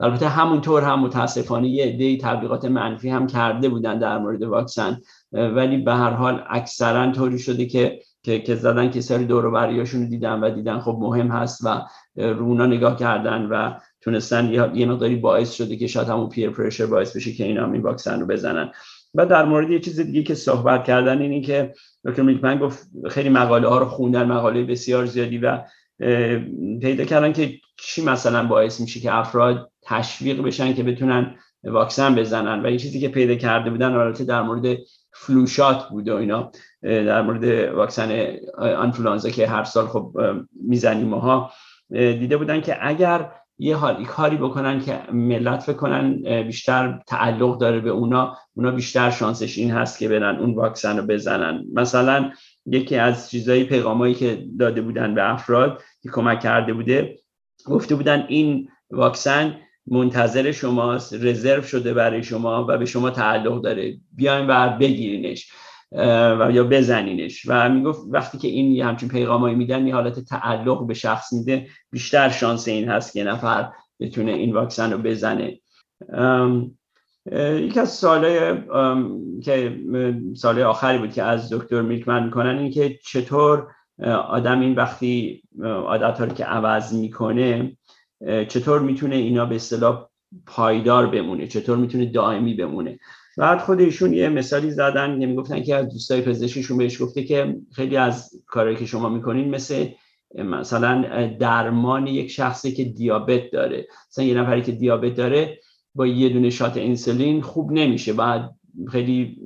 البته همونطور هم متاسفانه یه عده تبلیغات منفی هم کرده بودن در مورد واکسن. ولی به هر حال اکثرا طوری شده که که, که زدن کسایی دور و بریاشون رو دیدن و دیدن خب مهم هست و رونا نگاه کردن و تونستن یه مقداری باعث شده که شاید همون پیر پرشر باعث بشه که اینا این واکسن رو بزنن. و در مورد یه چیز دیگه که صحبت کردن اینی که دکتر میلکمن گفت خیلی مقاله ها رو خوندن مقاله بسیار زیادی و پیدا کردن که چی مثلا باعث میشه که افراد تشویق بشن که بتونن واکسن بزنن و یه چیزی که پیدا کرده بودن البته در مورد فلوشات بود و اینا در مورد واکسن آنفلانزا که هر سال خب می‌زنیم ماها دیده بودن که اگر یه حالی کاری بکنن که ملت فکر کنن بیشتر تعلق داره به اونا اونا بیشتر شانسش این هست که برن اون واکسن رو بزنن. مثلا یکی از چیزایی پیغامایی که داده بودن به افراد که کمک کرده بوده گفته بودن این واکسن منتظر شماست رزرو شده برای شما و به شما تعلق داره. بیاین و بگیرینش. و یا بزنینش. و می‌گفت وقتی که این یه همچین پیغامایی میدن یه حالت تعلق به شخص میده بیشتر شانس این هست که نفر بتونه این واکسن رو بزنه. یکی از سالهای که سال آخری بود که از دکتر میلکمن می‌کنن این که چطور آدم این وقتی عادت رو که عوض می‌کنه چطور می‌تونه اینا به اصطلاح پایدار بمونه؟ چطور می‌تونه دائمی بمونه؟ بعد خود ایشون یه مثالی زدن یعنی گفتن که از دوستای پزشکشون بهش گفته که خیلی از کارهایی که شما می‌کنین مثل مثلا درمان یک شخصی که دیابت داره. مثلا یه نفری که دیابت داره با یه دونه شات انسولین خوب نمیشه. بعد خیلی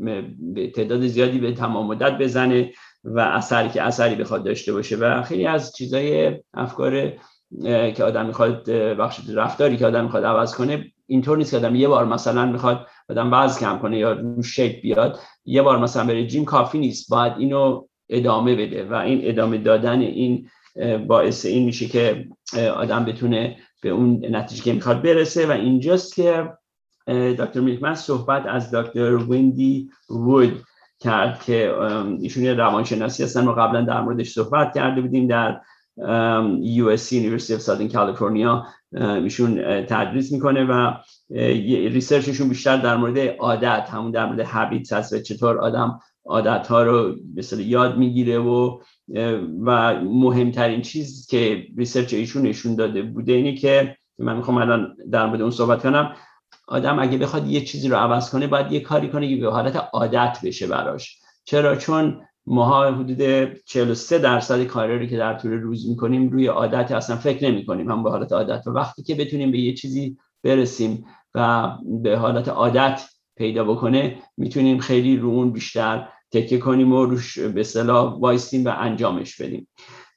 تعداد زیادی به تمام مدت بزنه و اثری که اثری بخواد داشته باشه. و خیلی از چیزای افکار که آدم می‌خواد بخش رفتاری که آدم می‌خواد عوض کنه اینطور نیست که آدم یه بار مثلا می‌خواد آدم وزن کم کنه یا رو شیپ بیاد یه بار مثلا بره جیم کافی نیست. باید اینو ادامه بده و این ادامه دادن این باعث این میشه که آدم بتونه به اون نتیجه که می‌خواد برسه. و اینجاست که دکتر میلکمن صحبت از دکتر ویندی وود کرد که ایشون روانشناسی هستن. و قبلا در موردش صحبت کرده بودیم در USC University of Southern California ایشون تدریس می‌کنه و ریسرچشون بیشتر در مورد عادت همون در مورد هابیتس هست و چطور آدم عادت ها رو مثل یاد می‌گیره و و مهمترین چیز که research ایشون نشون داده بوده اینه که من می‌خوام الان در مورد اون صحبت کنم آدم اگه بخواد یه چیزی رو عوض کنه باید یه کاری کنه که به حالت عادت بشه براش. چرا؟ چون ماها حدود 43 درصد کاری که در طول روز می‌کنیم روی عادت اصلا فکر نمی کنیم هم به حالت عادت و وقتی که بتونیم به یه چیزی برسیم و به حالت عادت پیدا بکنه می‌تونیم خیلی رو اون بیشتر تکیه کنیم و روش به اصطلاح وایستیم و انجامش بدیم.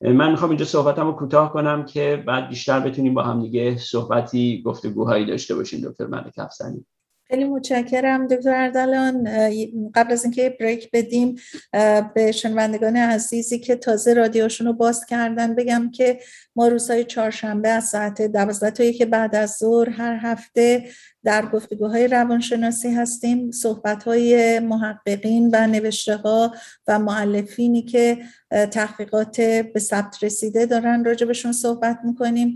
من می‌خوام اینجا صحبتم رو کوتاه کنم که بعد بیشتر بتونیم با هم دیگه صحبتی گفتگوهایی داشته باشیم دکتر ملک افسانی خیلی متشکرم دکتر اردلان. قبل از اینکه بریک بدیم به شنوندگان عزیزی که تازه رادیوشون رو باز کردن بگم که ما روزهای چهارشنبه از ساعت دوازده تا یک بعد از ظهر هر هفته در گفتگوهای روانشناسی هستیم. صحبت های محققین و نوشته ها و مؤلفینی که تحقیقات به ثبت رسیده دارن راجع بهشون صحبت می‌کنیم.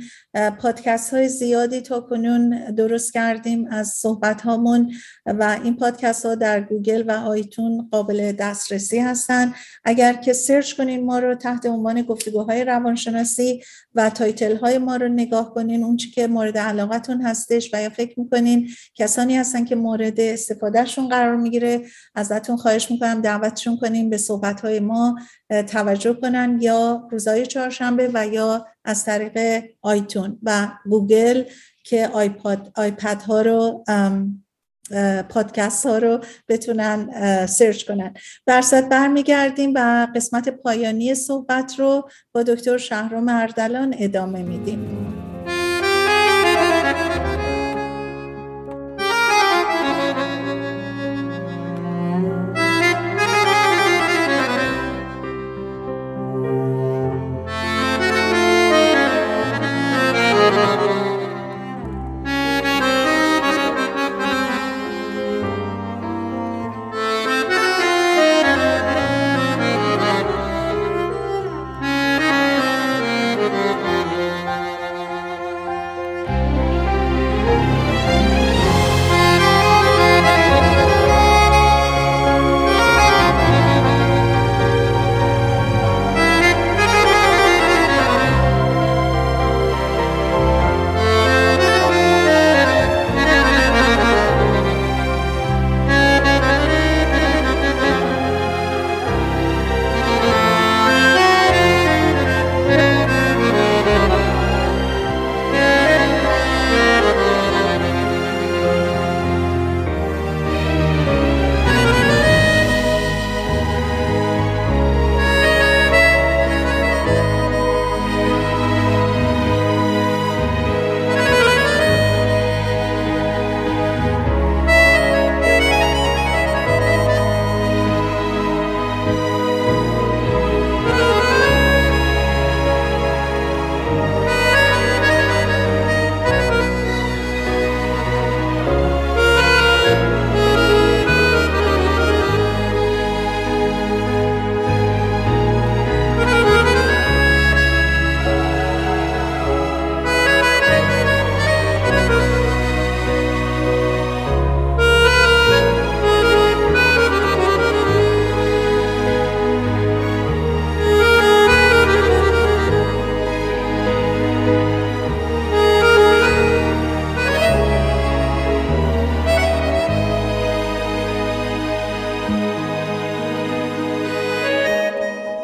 پادکست های زیادی تا کنون درست کردیم از صحبت هامون و این پادکست ها در گوگل و iTunes قابل دسترسی هستن. اگر که سرچ کنین ما رو تحت عنوان گفتگوهای روانشناسی و title های ما رو نگاه کنین اون که مورد علاقتون هستش و یا فکر می‌کنین کسانی هستن که مورد استفادهشون قرار می‌گیره ازتون خواهش می‌کنم دعوتشون کنیم به صحبت های ما. توجه کنن یا روزهای چهارشنبه و یا از طریق iTunes و گوگل که iPod iPad ها رو پادکست ها رو بتونن سرچ کنن. برصد برمیگردیم و قسمت پایانی صحبت رو با دکتر شهرام اردلان ادامه میدیم.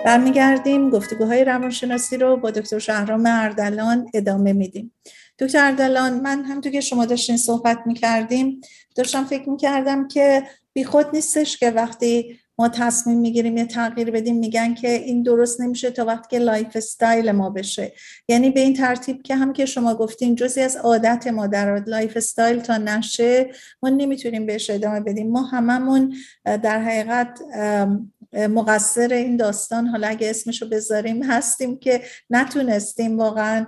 برمیگردیم گفتگوهای روانشناسی رو با دکتر شهرام اردلان ادامه میدیم. دکتر اردلان من همین که شما داشتین صحبت می‌کردیم داشتم فکر می‌کردم که بیخود نیستش که وقتی ما تصمیم می‌گیریم یه تغییر بدیم میگن که این درست نمیشه تا وقتی که lifestyle ما بشه. یعنی به این ترتیب که همین که شما گفتین جزی از عادت ما در lifestyle تا نشه ما نمی‌تونیم بهش ادامه بدیم. ما هممون در حقیقت مقصر این داستان. حالا اگه اسمشو بذاریم هستیم که نتونستیم واقعا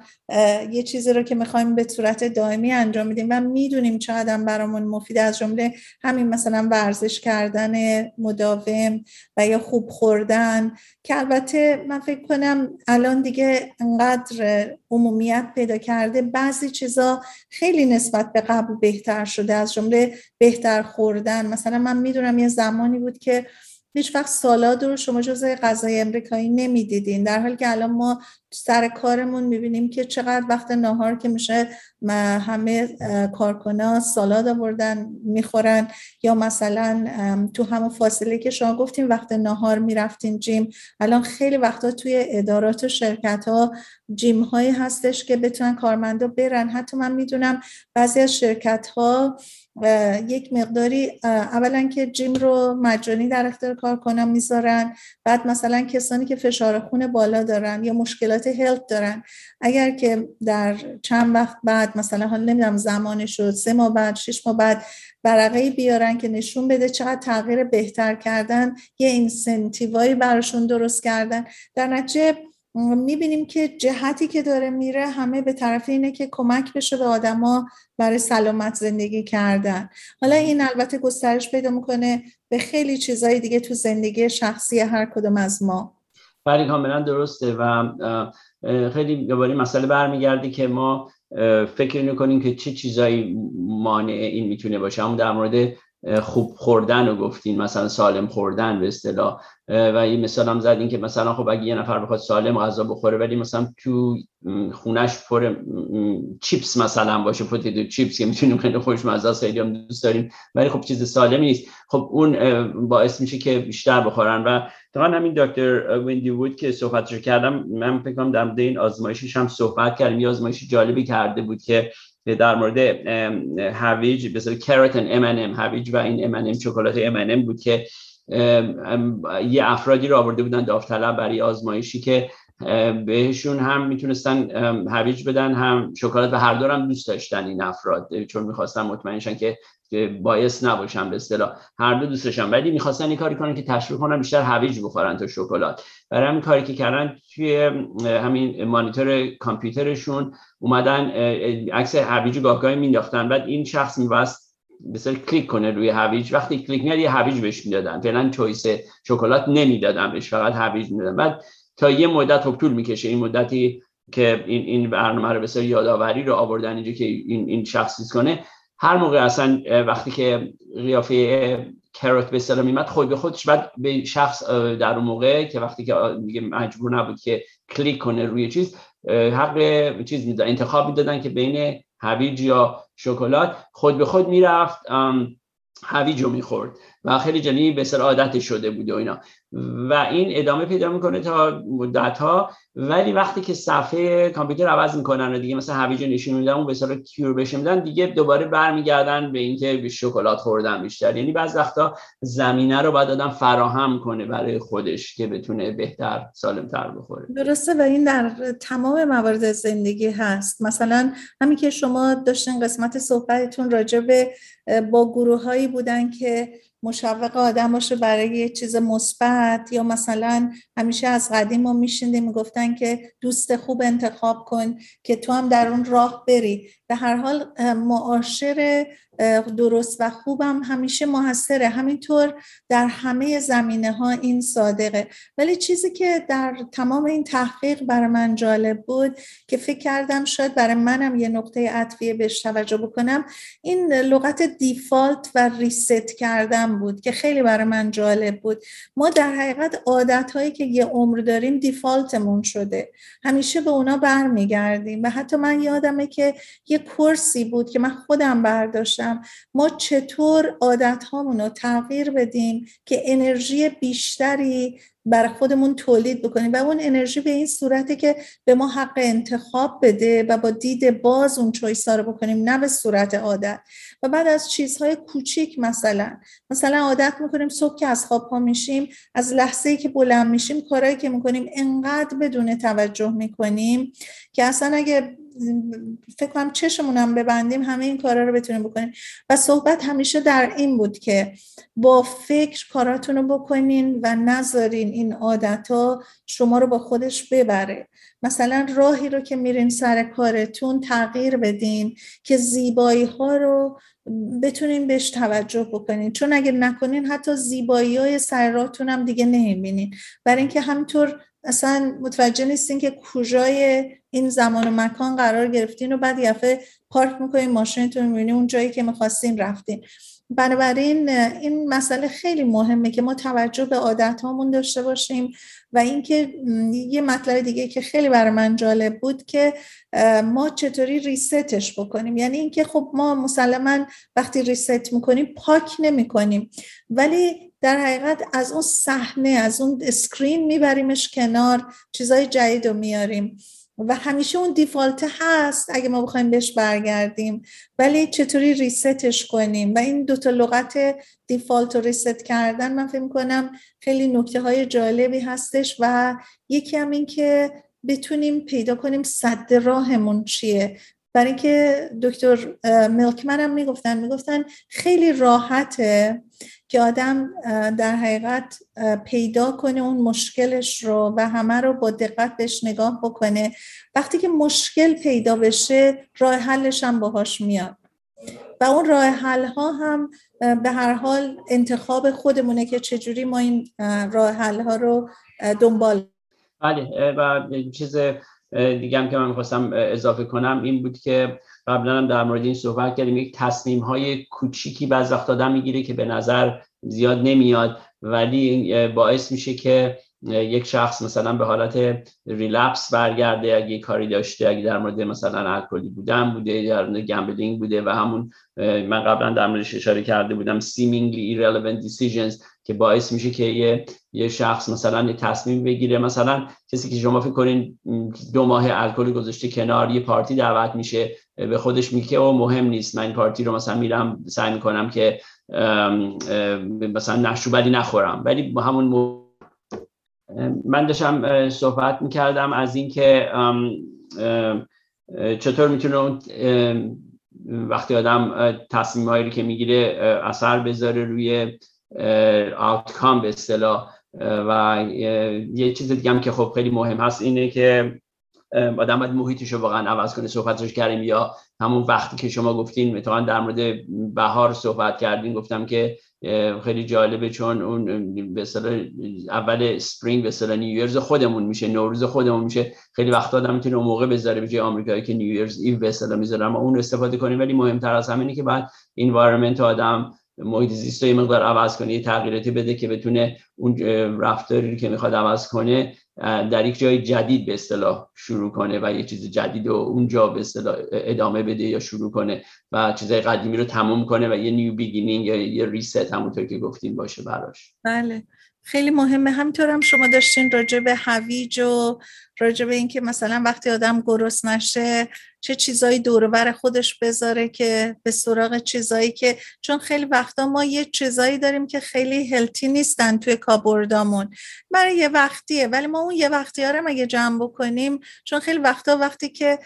یه چیزی رو که می‌خوایم به صورت دائمی انجام میدیم و می‌دونیم چقدر برامون مفید از جمله همین مثلا ورزش کردن مداوم و یا خوب خوردن که البته من فکر کنم الان دیگه انقدر عمومیت پیدا کرده بعضی چیزا خیلی نسبت به قبل بهتر شده از جمله بهتر خوردن. مثلا من می‌دونم یه زمانی بود که هیچ وقت سالاد رو شما جزء غذای امریکایی نمی‌دیدین. در حالی که الان ما سر کارمون می‌بینیم که چقدر وقت ناهار که میشه همه کارکنان سالاد آوردن می‌خورن یا مثلا تو همون فاصله که شما گفتیم وقت ناهار می‌رفتین جیم الان خیلی وقتا توی ادارات و شرکت ها جیم هایی هستش که بتونن کارمندا برن. حتی من می‌دونم بعضی از شرکت ها یک مقداری اولا که جیم رو مجانی در اختیار کار کنم می‌ذارن بعد مثلا کسانی که فشار خون بالا دارن یا مشکلات هلت دارن اگر که در چند وقت بعد مثلا حالا نمی‌دونم زمان شد سه ماه بعد شش ماه بعد برقه بیارن که نشون بده چقدر تغییر بهتر کردن یه اینسنتیوایی براشون درست کردن. در نتیجه می‌بینیم که جهتی که داره میره همه به طرف اینه که کمک بشه به آدما برای سلامت زندگی کردن. حالا این البته گسترش پیدا می‌کنه به خیلی چیزهای دیگه تو زندگی شخصی هر کدوم از ما. بله کاملا درسته و خیلی دوباره مسئله برمیگرده که ما فکر می‌کنیم که چه چیزایی مانع این می‌تونه باشه. همون در مورد خوب خوردن رو گفتین مثلا سالم خوردن به اصطلاح. و این مثال هم زدین که مثلا خب اگه یه نفر بخواد سالم غذا بخوره ولی مثلا تو خونش پر چیپس مثلا باشه potato chips که می‌تونیم خیلی خوشمزه خیلی هم دوست داریم ولی خب چیز سالمی نیست. خب اون باعث میشه که بیشتر بخورن. و طبعا همین دکتر Wendy Wood که صحبتش کردم من فکر کنم در مورد این آزمایشش هم صحبت کردیم. یه آزمایشی جالبی کرده بود که در مورد هویج یه carrot and M&M هویج و این M&M شکلات M&M بود که یه افرادی رو آورده بودن داوطلب برای آزمایشی که بهشون هم می‌تونستن هویج بدن هم شکلات و هر دو هم دوست داشتن این افراد چون می‌خواستن مطمئن شن که bias نباشن به اصطلاح. هر دو دوست داشتن ولی می‌خواستن این کاری کنن که تشویق کنن بیشتر هویج بخورن تا شکلات. برای همین کاری که کردن توی همین مانیتور کامپیوترشون اومدن عکس هویج گاهگاهی مینداختن بعد این شخص می‌خواست مثلا کلیک کنه روی هویج. وقتی کلیک میاد یه هویج بهش می‌دادن. فعلا choice شکلات نمی‌دادن بهش فقط هویج می‌دادن. بعد تا یه مدت خب طول می‌کشه. این مدتی که این این برنامه رو به یادآوری رو آوردن اینجا که این این شخص کنه. هر موقع اصلا وقتی که قیافه کروت به اصطلاح میمد خود به خودش بعد به شخص در اون موقع که وقتی که مجبور نبود که کلیک کنه روی چیز حق چیز می‌داد انتخاب می‌دادن که بین هویج یا شکلات خود به خود می‌رفت. هویج رو می‌خورد و خیلی جنی به سر عادت شده بود و اینا. و این ادامه پیدا می‌کنه تا مدت ها ولی وقتی که صفحه کامپیوتر عوض می‌کنن و دیگه مثلا هویج نشون میدن اون به کیور بشه میدن دیگه دوباره برمیگردن به اینکه به شکلات خوردن بیشتر. یعنی بعض وقتا زمینه رو باید آدم فراهم کنه برای خودش که بتونه بهتر سالمتر بخوره. درسته و این در تمام موارد زندگی هست. مثلا همین که شما داشتین قسمت صحبتتون راجع به با گروه هایی بودن که مشوق آدم باشه برای یه چیز مثبت یا مثلا همیشه از قدیم ما میشیندیم می‌گفتن که دوست خوب انتخاب کن که تو هم در اون راه بری. به هر حال معاشر درست و خوبم همیشه موثره. همینطور در همه زمینه ها این صادقه. ولی چیزی که در تمام این تحقیق برای من جالب بود که فکر کردم شاید برای منم یه نقطه عطفیه بهش توجه بکنم این لغت دیفالت و ریست کردن بود که خیلی برای من جالب بود. ما در حقیقت عادت هایی که یه عمر داریم دیفالتمون شده. همیشه به اونا برمیگردیم و حتی من یادمه که یه کورسی بود که من خودم برداشتم ما چطور عادت رو تغییر بدیم که انرژی بیشتری بر خودمون تولید بکنیم و اون انرژی به این صورته که به ما حق انتخاب بده و با دید باز اون چویسا رو بکنیم نه به صورت عادت. و بعد از چیزهای کوچیک مثلا مثلا عادت می‌کنیم صبح که از خواب ها میشیم از لحظه ای که بلند میشیم کارهایی که می‌کنیم انقدر بدون توجه می‌کنیم که اصلا اگه فکر کنم چشمونم ببندیم همه این کارا رو بتونیم بکنیم. و صحبت همیشه در این بود که با فکر کاراتون رو بکنین و نذارین این عادت ها شما رو با خودش ببره. مثلا راهی رو که میرین سر کارتون تغییر بدین که زیبایی ها رو بتونین بهش توجه بکنین. چون اگر نکنین حتی زیبایی های سر راهتون هم دیگه نمی‌بینین. برای اینکه همینطور اصلا متوجه نیستین که کجای این زمان و مکان قرار گرفتین و بعد یفه پارک می‌کنین ماشینتون می‌بینین اون جایی که می‌خواستین رفتین. بنابراین این مسئله خیلی مهمه که ما توجه به عادت هامون داشته باشیم و اینکه یه مطلب دیگه که خیلی برای من جالب بود که ما چطوری reset ش بکنیم. یعنی اینکه خب ما مسلما وقتی reset می‌کنیم پاک نمی‌کنیم. ولی در حقیقت از اون صحنه از اون screen میبریمش کنار چیزای جدید رو میاریم. و همیشه اون دیفالت هست اگه ما بخوایم بهش برگردیم. ولی چطوری ریستش کنیم؟ و این دوتا لغت دیفالت و ریست کردن من فکر کنم خیلی نکته های جالبی هستش و یکی هم این که بتونیم پیدا کنیم صد راهمون چیه. برای اینکه دکتر ملکمن هم می‌گفتن می‌گفتن خیلی راحته که آدم در حقیقت پیدا کنه اون مشکلش رو و همه رو با دقت بهش نگاه بکنه. وقتی که مشکل پیدا بشه راه حلش هم باهاش میاد. و اون راه حل ها هم به هر حال انتخاب خودمونه که چجوری ما این راه حل ها رو دنبال بله و چیز دیگه که من می‌خواستم اضافه کنم این بود که قبلا هم در مورد این صحبت کردیم یک تصمیم های کوچیکی بعض وقت آدم می‌گیره که به نظر زیاد نمیاد ولی باعث میشه که یک شخص مثلا به حالت ریلپس برگرده اگه کاری داشته اگه در مورد مثلا الکلی بودن بوده در مورد گمبلینگ بوده و همون من قبلا در موردش اشاره کرده بودم seemingly irrelevant decisions. که باعث میشه که یه یه شخص مثلا یه تصمیم بگیره. مثلا کسی که شما فکر کنین دو ماه الکل گذاشته کنار یه پارتی دعوت میشه به خودش میگه او مهم نیست. من این پارتی رو مثلا میرم سعی می‌کنم که مثلا نشوبری نخورم. ولی همون من داشتم صحبت می‌کردم از اینکه چطور می‌تونه وقتی آدم تصمیم هایی که می‌گیره اثر بذاره روی آوتکام به اصطلاح. و یه چیز دیگه هم که خب خیلی مهم هست اینه که آدم باید محیطش رو واقعا عوض کنه صحبتش کردیم. یا همون وقتی که شما گفتین مثلا در مورد بهار صحبت کردین گفتم که خیلی جالبه چون اون به اول spring به اصطلاح New Year's خودمون میشه نوروز خودمون میشه. خیلی وقت آدم می‌تونه اون موقع بذاره به آمریکایی که New Year's Eve به اصطلاح می‌ذاره. از اون استفاده کنیم ولی مهمتر از همینه که بعد environment آدم محیط زیست رو یه مقدار عوض کنه یه تغییراتی بده که بتونه اون رفتاری که می‌خواد عوض کنه در یک جای جدید به اصطلاح شروع کنه و یه چیز جدید رو اونجا به اصطلاح ادامه بده یا شروع کنه و چیزای قدیمی رو تموم کنه و یه new beginning یا یه reset همونطور که گفتیم باشه براش. بله. خیلی مهمه. همینطور هم شما داشتین راجع به هویج و راجع به اینکه مثلا وقتی آدم گرسنه‌شه چه چیزایی دور و بر خودش بذاره که به سراغ چیزایی که چون خیلی وقتا ما یه چیزایی داریم که خیلی healthy نیستن توی cupboard امون برای یه وقتیه ولی ما اون یه وقتی هم اگه جمع بکنیم؟ چون خیلی وقتا وقتی که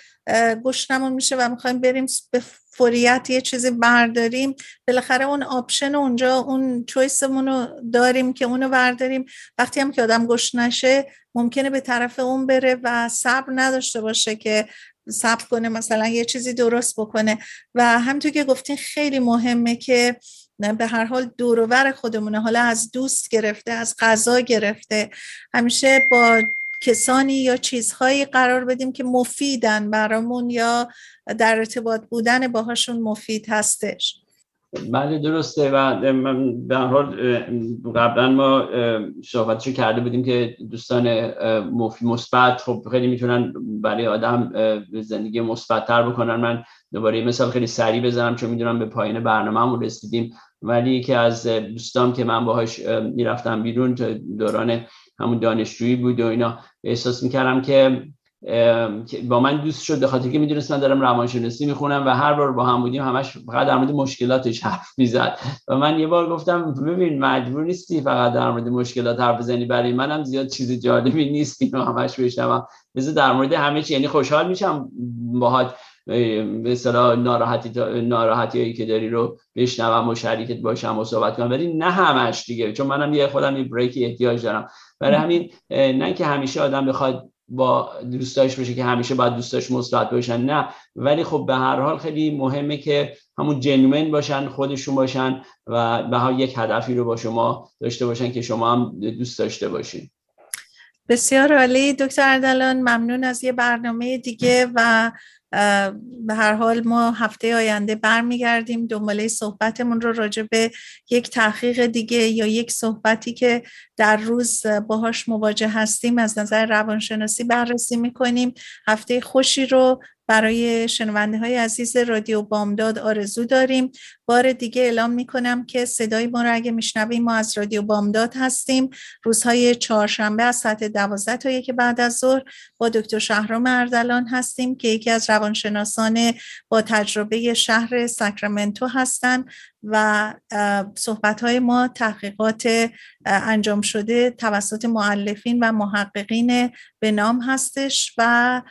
گشنمون میشه و می‌خوایم بریم به فوریت یه چیزی برداریم. بالاخره اون option اونجا اون choice مون رو داریم که اونو برداریم. وقتی هم که آدم گشنه‌شه ممکنه به طرف اون بره و صبر نداشته باشه که صبر کنه مثلا یه چیزی درست بکنه. و همینطور که گفتین خیلی مهمه که به هر حال دور و بر خودمونه. حالا از دوست گرفته از غذا گرفته. همیشه با کسانی یا چیزهایی قرار بدیم که مفیدن برامون یا در ارتباط بودن باهاشون مفید هستش؟ بله درسته. و به حال قبلا ما صحبتشو کرده بودیم که دوستان مثبت خب خیلی می‌تونن برای آدم زندگی مثبت تر بکنن. من دوباره مثال خیلی سریع بزنم چون می‌دونم به پایین برنامه رسیدیم. ولی که از دوستان که من باهاش می‌رفتم بیرون دوران همون دانشجویی بود و اینا. احساس می‌کردم که با من دوست شد به خاطر که می‌دونست من دارم روانشناسی می‌خونم و هر بار با هم بودیم همش فقط در مورد مشکلاتش حرف می‌زد. و من یه بار گفتم ببین مجبور نیستی فقط در مورد مشکلات حرف بزنی برای منم زیاد چیز جالبی نیست اینو همش بشنوم. بذار در مورد همه چی یعنی خوشحال میشم باهات. به اصطلاح ناراحتی ناراحتی هایی که داری رو بشنوم و شریکت باشم و صحبت کنم. ولی نه همش دیگه چون منم یه خودم یه بریکی احتیاج دارم. برای همین نه که همیشه آدم بخواد با دوستاش بشه که همیشه باید دوستاش مثبت باشن نه. ولی خب به هر حال خیلی مهمه که همون جنوین باشن خودشون باشن و به یک هدفی رو با شما داشته باشن که شما هم دوست داشته باشین. بسیار عالی. دکتر اردلان ممنون از یه برنامه دیگه و به هر حال ما هفته آینده برمیگردیم. دنباله صحبتمون رو راجع به یک تحقیق دیگه یا یک صحبتی که در روز باهاش مواجه هستیم از نظر روانشناسی بررسی می‌کنیم. هفته خوشی رو برای شنونده های عزیز رادیو بامداد آرزو داریم. بار دیگه اعلام می‌کنم که صدای ما رو اگه میشنویم ما از رادیو بامداد هستیم. روزهای چهارشنبه از ساعت دوازده تا یک بعد از ظهر با دکتر شهرام اردلان هستیم که یکی از روانشناسان با تجربه شهر ساکرامنتو هستند و صحبت های ما تحقیقات انجام شده توسط معلفین و محققین به نام هستش و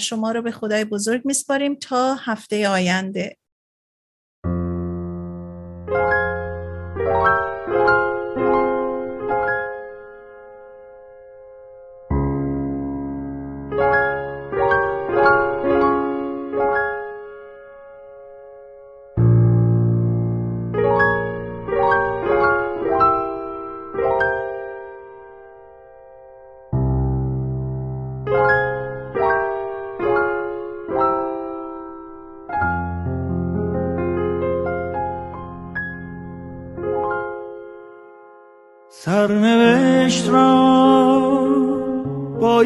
شما رو به خدای بزرگ میسپاریم تا هفته آینده.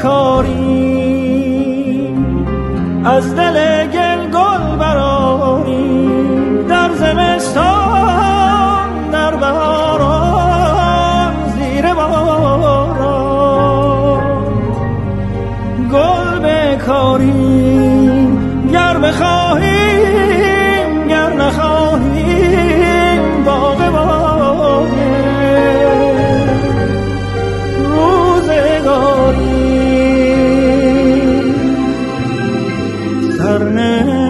بکاری از دل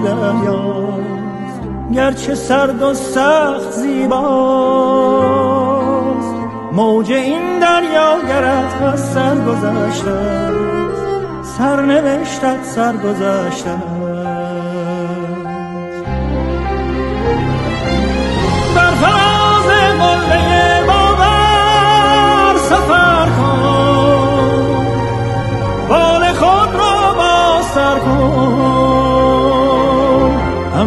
دریاست. گرچه سرد و سخت زیباست. موج این دریا گرد از سر گذشته سر نوشتت سر گذشته بر فراز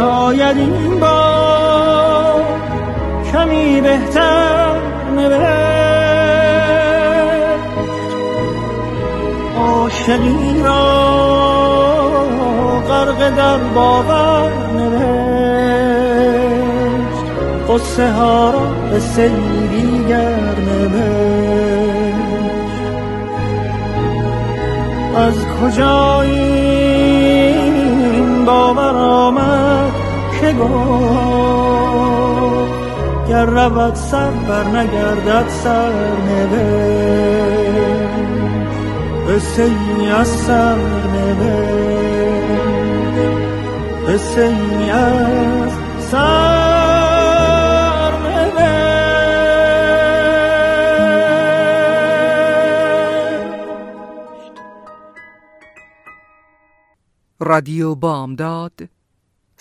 شاید این با کمی بهتر نوشت عاشقی را غرق در باور نوشت قصه ها را به دیگر از کجا این باور آمد؟ گفت گر رود سر بر نگردد سر قصه ای از سر قصه ای از سر رادیو بامداد